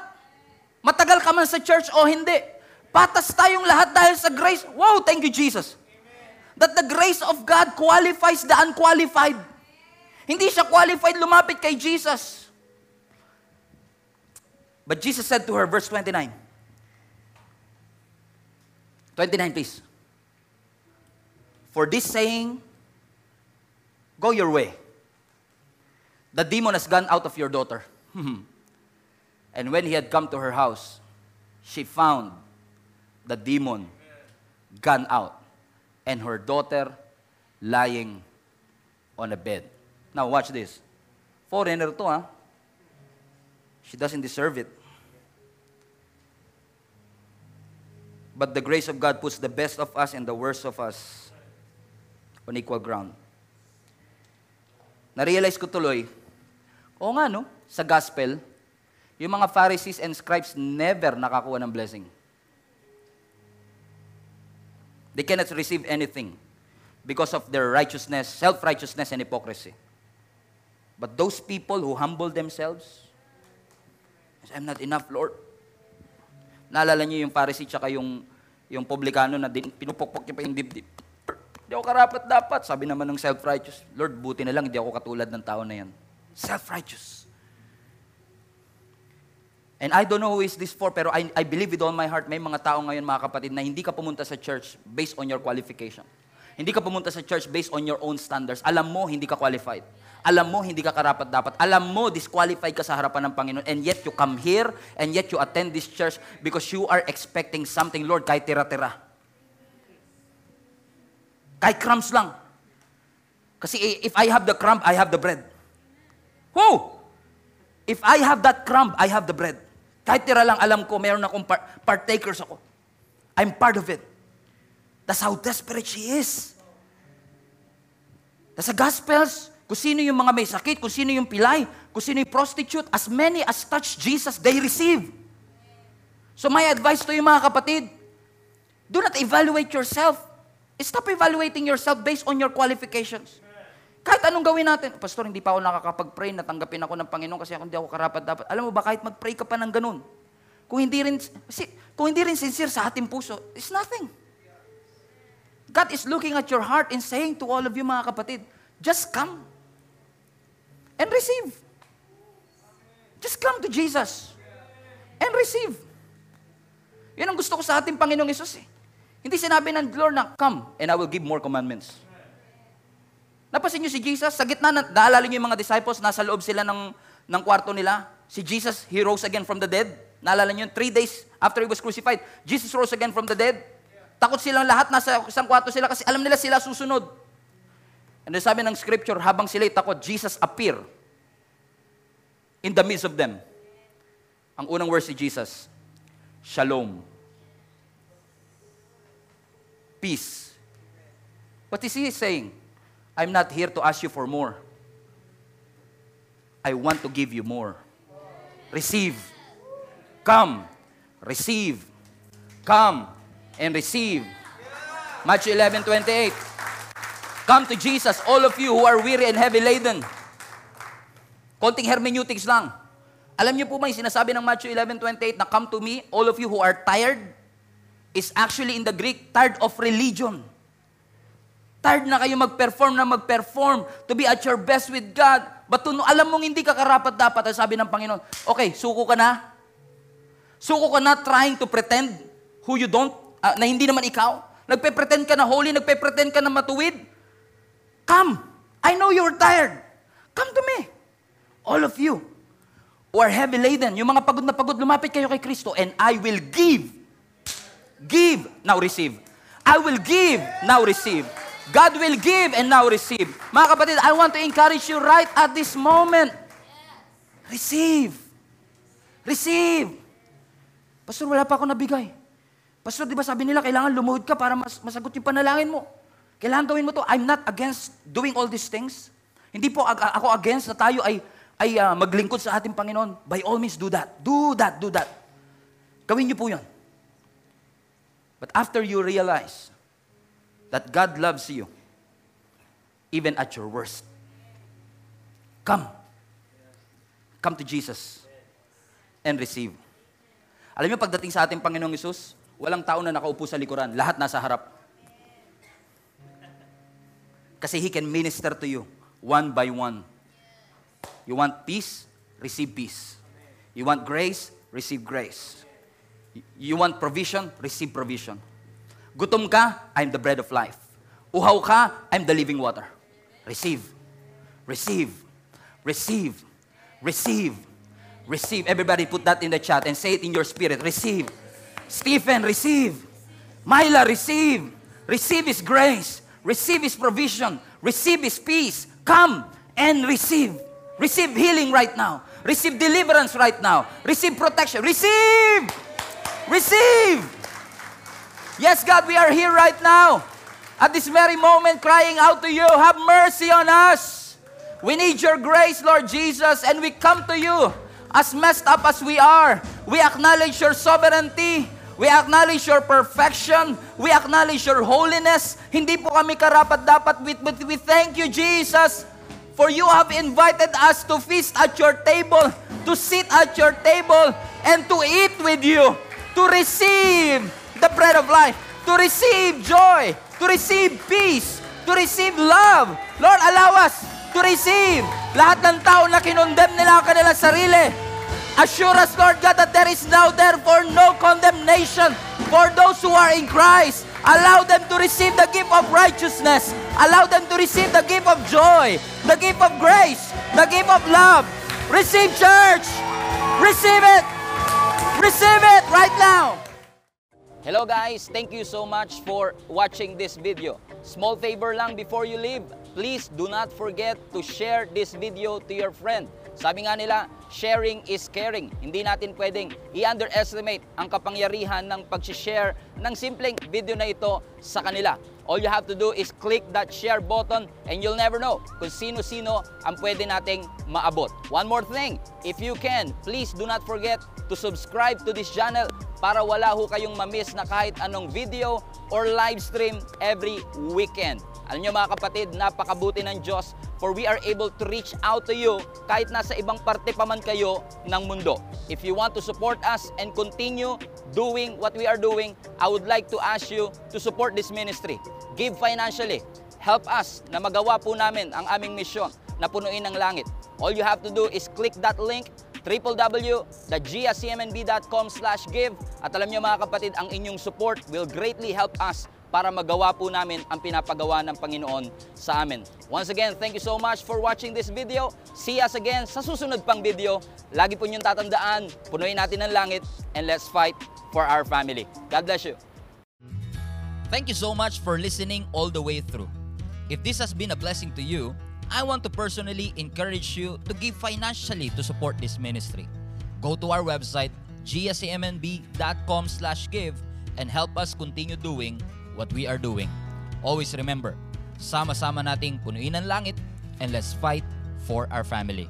Matagal ka man sa church o hindi. Patas tayong lahat dahil sa grace. Wow, thank you, Jesus. That the grace of God qualifies the unqualified. Hindi siya qualified lumapit kay Jesus. But Jesus said to her, verse 29. 29, please. For this saying, go your way. The demon has gone out of your daughter. and when he had come to her house, she found the demon gone out and her daughter lying on a bed. Now, watch this. Foreigner to, ha? She doesn't deserve it. But the grace of God puts the best of us and the worst of us on equal ground. Na-realize ko tuloy, oo nga no, sa gospel, yung mga Pharisees and scribes never nakakuha ng blessing. They cannot receive anything because of their righteousness, self-righteousness, and hypocrisy. But those people who humble themselves, I'm not enough, Lord. Naalala niyo yung Pharisee tsaka yung, yung publikano na din, pinupukpok niya pa yung dibdib. Hindi ako karapat dapat. Sabi naman ng self-righteous, Lord, buti na lang, hindi ako katulad ng tao na yan. Self-righteous. And I don't know who is this for, pero I, I believe with all my heart, may mga tao ngayon, mga kapatid, na hindi ka pumunta sa church based on your qualification. Hindi ka pumunta sa church based on your own standards. Alam mo, hindi ka qualified. Alam mo, hindi ka karapat dapat. Alam mo, disqualified ka sa harapan ng Panginoon. And yet, you come here, and yet you attend this church because you are expecting something, Lord, kahit tira-tira. Kahit crumbs lang. Kasi if I have the crumb, I have the bread. Who? If I have that crumb, I have the bread. Kahit tira lang, alam ko, meron akong par- partakers ako. I'm part of it. That's how desperate she is. Sa Gospels, kung sino yung mga may sakit, kung sino yung pilay, kung sino yung prostitute, as many as touch Jesus, they receive. So my advice to you mga kapatid, do not evaluate yourself. Stop evaluating yourself based on your qualifications. Kahit anong gawin natin, Pastor, hindi pa ako nakakapag-pray, natanggapin ako ng Panginoon kasi ako hindi ako karapat dapat. Alam mo ba, kahit mag-pray ka pa ng ganun, kung hindi rin, kung hindi rin sincere sa ating puso, it's nothing. God is looking at your heart and saying to all of you mga kapatid, just come and receive. Just come to Jesus and receive. Yan ang gusto ko sa ating Panginoong Isus eh. Hindi sinabi ng Lord na, come and I will give more commandments. Napasin niyo si Jesus, sa gitna, na, naalala niyo yung mga disciples, nasa loob sila ng, ng kwarto nila. Si Jesus, He rose again from the dead. Naalala niyo, three days after He was crucified, Jesus rose again from the dead. Takot silang lahat, nasa isang kwarto sila kasi alam nila sila susunod. And then sabi ng scripture, habang sila'y takot, Jesus appear in the midst of them. Ang unang word si Jesus, Shalom. Peace. What is he saying? I'm not here to ask you for more. I want to give you more. Receive. Come. Receive. Come and receive. Matthew 11, 28. Come to Jesus, all of you who are weary and heavy laden. Konting hermeneutics lang. Alam niyo po ba yung sinasabi ng Matthew 11:28 na come to me, all of you who are tired, is actually in the Greek, tired of religion. Tired na kayo mag-perform na mag-perform to be at your best with God. But to, alam mong hindi ka karapat dapat, ang sabi ng Panginoon, okay, suko ka na. Suko ka na trying to pretend who you don't, ah, na hindi naman ikaw. Nagpe-pretend ka na holy, nagpe-pretend ka na matuwid. Come. I know you're tired. Come to me. All of you who are heavy laden, yung mga pagod na pagod, lumapit kayo kay Kristo and I will give. Give, now receive. I will give, now receive. God will give and now receive. Mga kapatid, I want to encourage you right at this moment. Receive. Receive. Pastor, wala pa ako nabigay. Pastor, di ba sabi nila, kailangan lumuhod ka para mas masagot yung panalangin mo. Kailangan gawin mo to. I'm not against doing all these things. Hindi po ako against na tayo ay, ay uh, maglingkod sa ating Panginoon. By all means, do that. Do that, do that. Gawin niyo po yun. But after you realize that God loves you, even at your worst, come. Come to Jesus and receive. Alam niyo, pagdating sa ating Panginoong Isus, walang tao na nakaupo sa likuran. Lahat nasa harap. Kasi He can minister to you one by one. You want peace? Receive peace. You want grace? Receive grace. You want provision? Receive provision. Gutom ka? I'm the bread of life. Uhaw ka? I'm the living water. Receive. Receive. Receive. Receive. Receive. Everybody put that in the chat and say it in your spirit. Receive. Stephen, receive. Myla, receive. Receive His grace. Receive His provision. Receive His peace. Come and receive. Receive healing right now. Receive deliverance right now. Receive protection. Receive. Receive. Yes, God, we are here right now. At this very moment, crying out to you, have mercy on us. We need your grace, Lord Jesus, and we come to you as messed up as we are. We acknowledge your sovereignty. We acknowledge your perfection. We acknowledge your holiness. Hindi po kami karapat dapat, but we thank you, Jesus, for you have invited us to feast at your table, to sit at your table, and to eat with you, to receive the bread of life, to receive joy, to receive peace, to receive love. Lord, allow us to receive lahat ng tao na kinondem nila ang kanilang sarili. Assure us, Lord God, that there is now therefore no condemnation for those who are in Christ. Allow them to receive the gift of righteousness. Allow them to receive the gift of joy, the gift of grace, the gift of love. Receive, church. Receive it. Receive it right now. Hello guys, thank you so much for watching this video. Small favor lang before you leave, please do not forget to share this video to your friend. Sabi nga nila, sharing is caring. Hindi natin pwedeng i-underestimate ang kapangyarihan ng pag-share ng simpleng video na ito sa kanila. All you have to do is click that share button and you'll never know kung sino-sino ang pwede nating maabot. One more thing, if you can, please do not forget to subscribe to this channel para wala ho kayong mamiss na kahit anong video or live stream every weekend. Alam nyo mga kapatid, napakabuti ng Diyos for we are able to reach out to you kahit nasa ibang parte pa man kayo ng mundo. If you want to support us and continue doing what we are doing, I would like to ask you to support this ministry. Give financially. Help us na magawa po namin ang aming misyon na punuin ang langit. All you have to do is click that link www.giacmnb.com slash give at alam nyo mga kapatid, ang inyong support will greatly help us para magawa po namin ang pinapagawa ng Panginoon sa amin. Once again, thank you so much for watching this video. See us again sa susunod pang video. Lagi po niyong tatandaan, punuin natin ang langit and let's fight for our family. God bless you. Thank you so much for listening all the way through. If this has been a blessing to you, I want to personally encourage you to give financially to support this ministry. Go to our website, gscmnb.com slash give and help us continue doing what we are doing. Always remember, sama-sama nating punuin ang langit and let's fight for our family.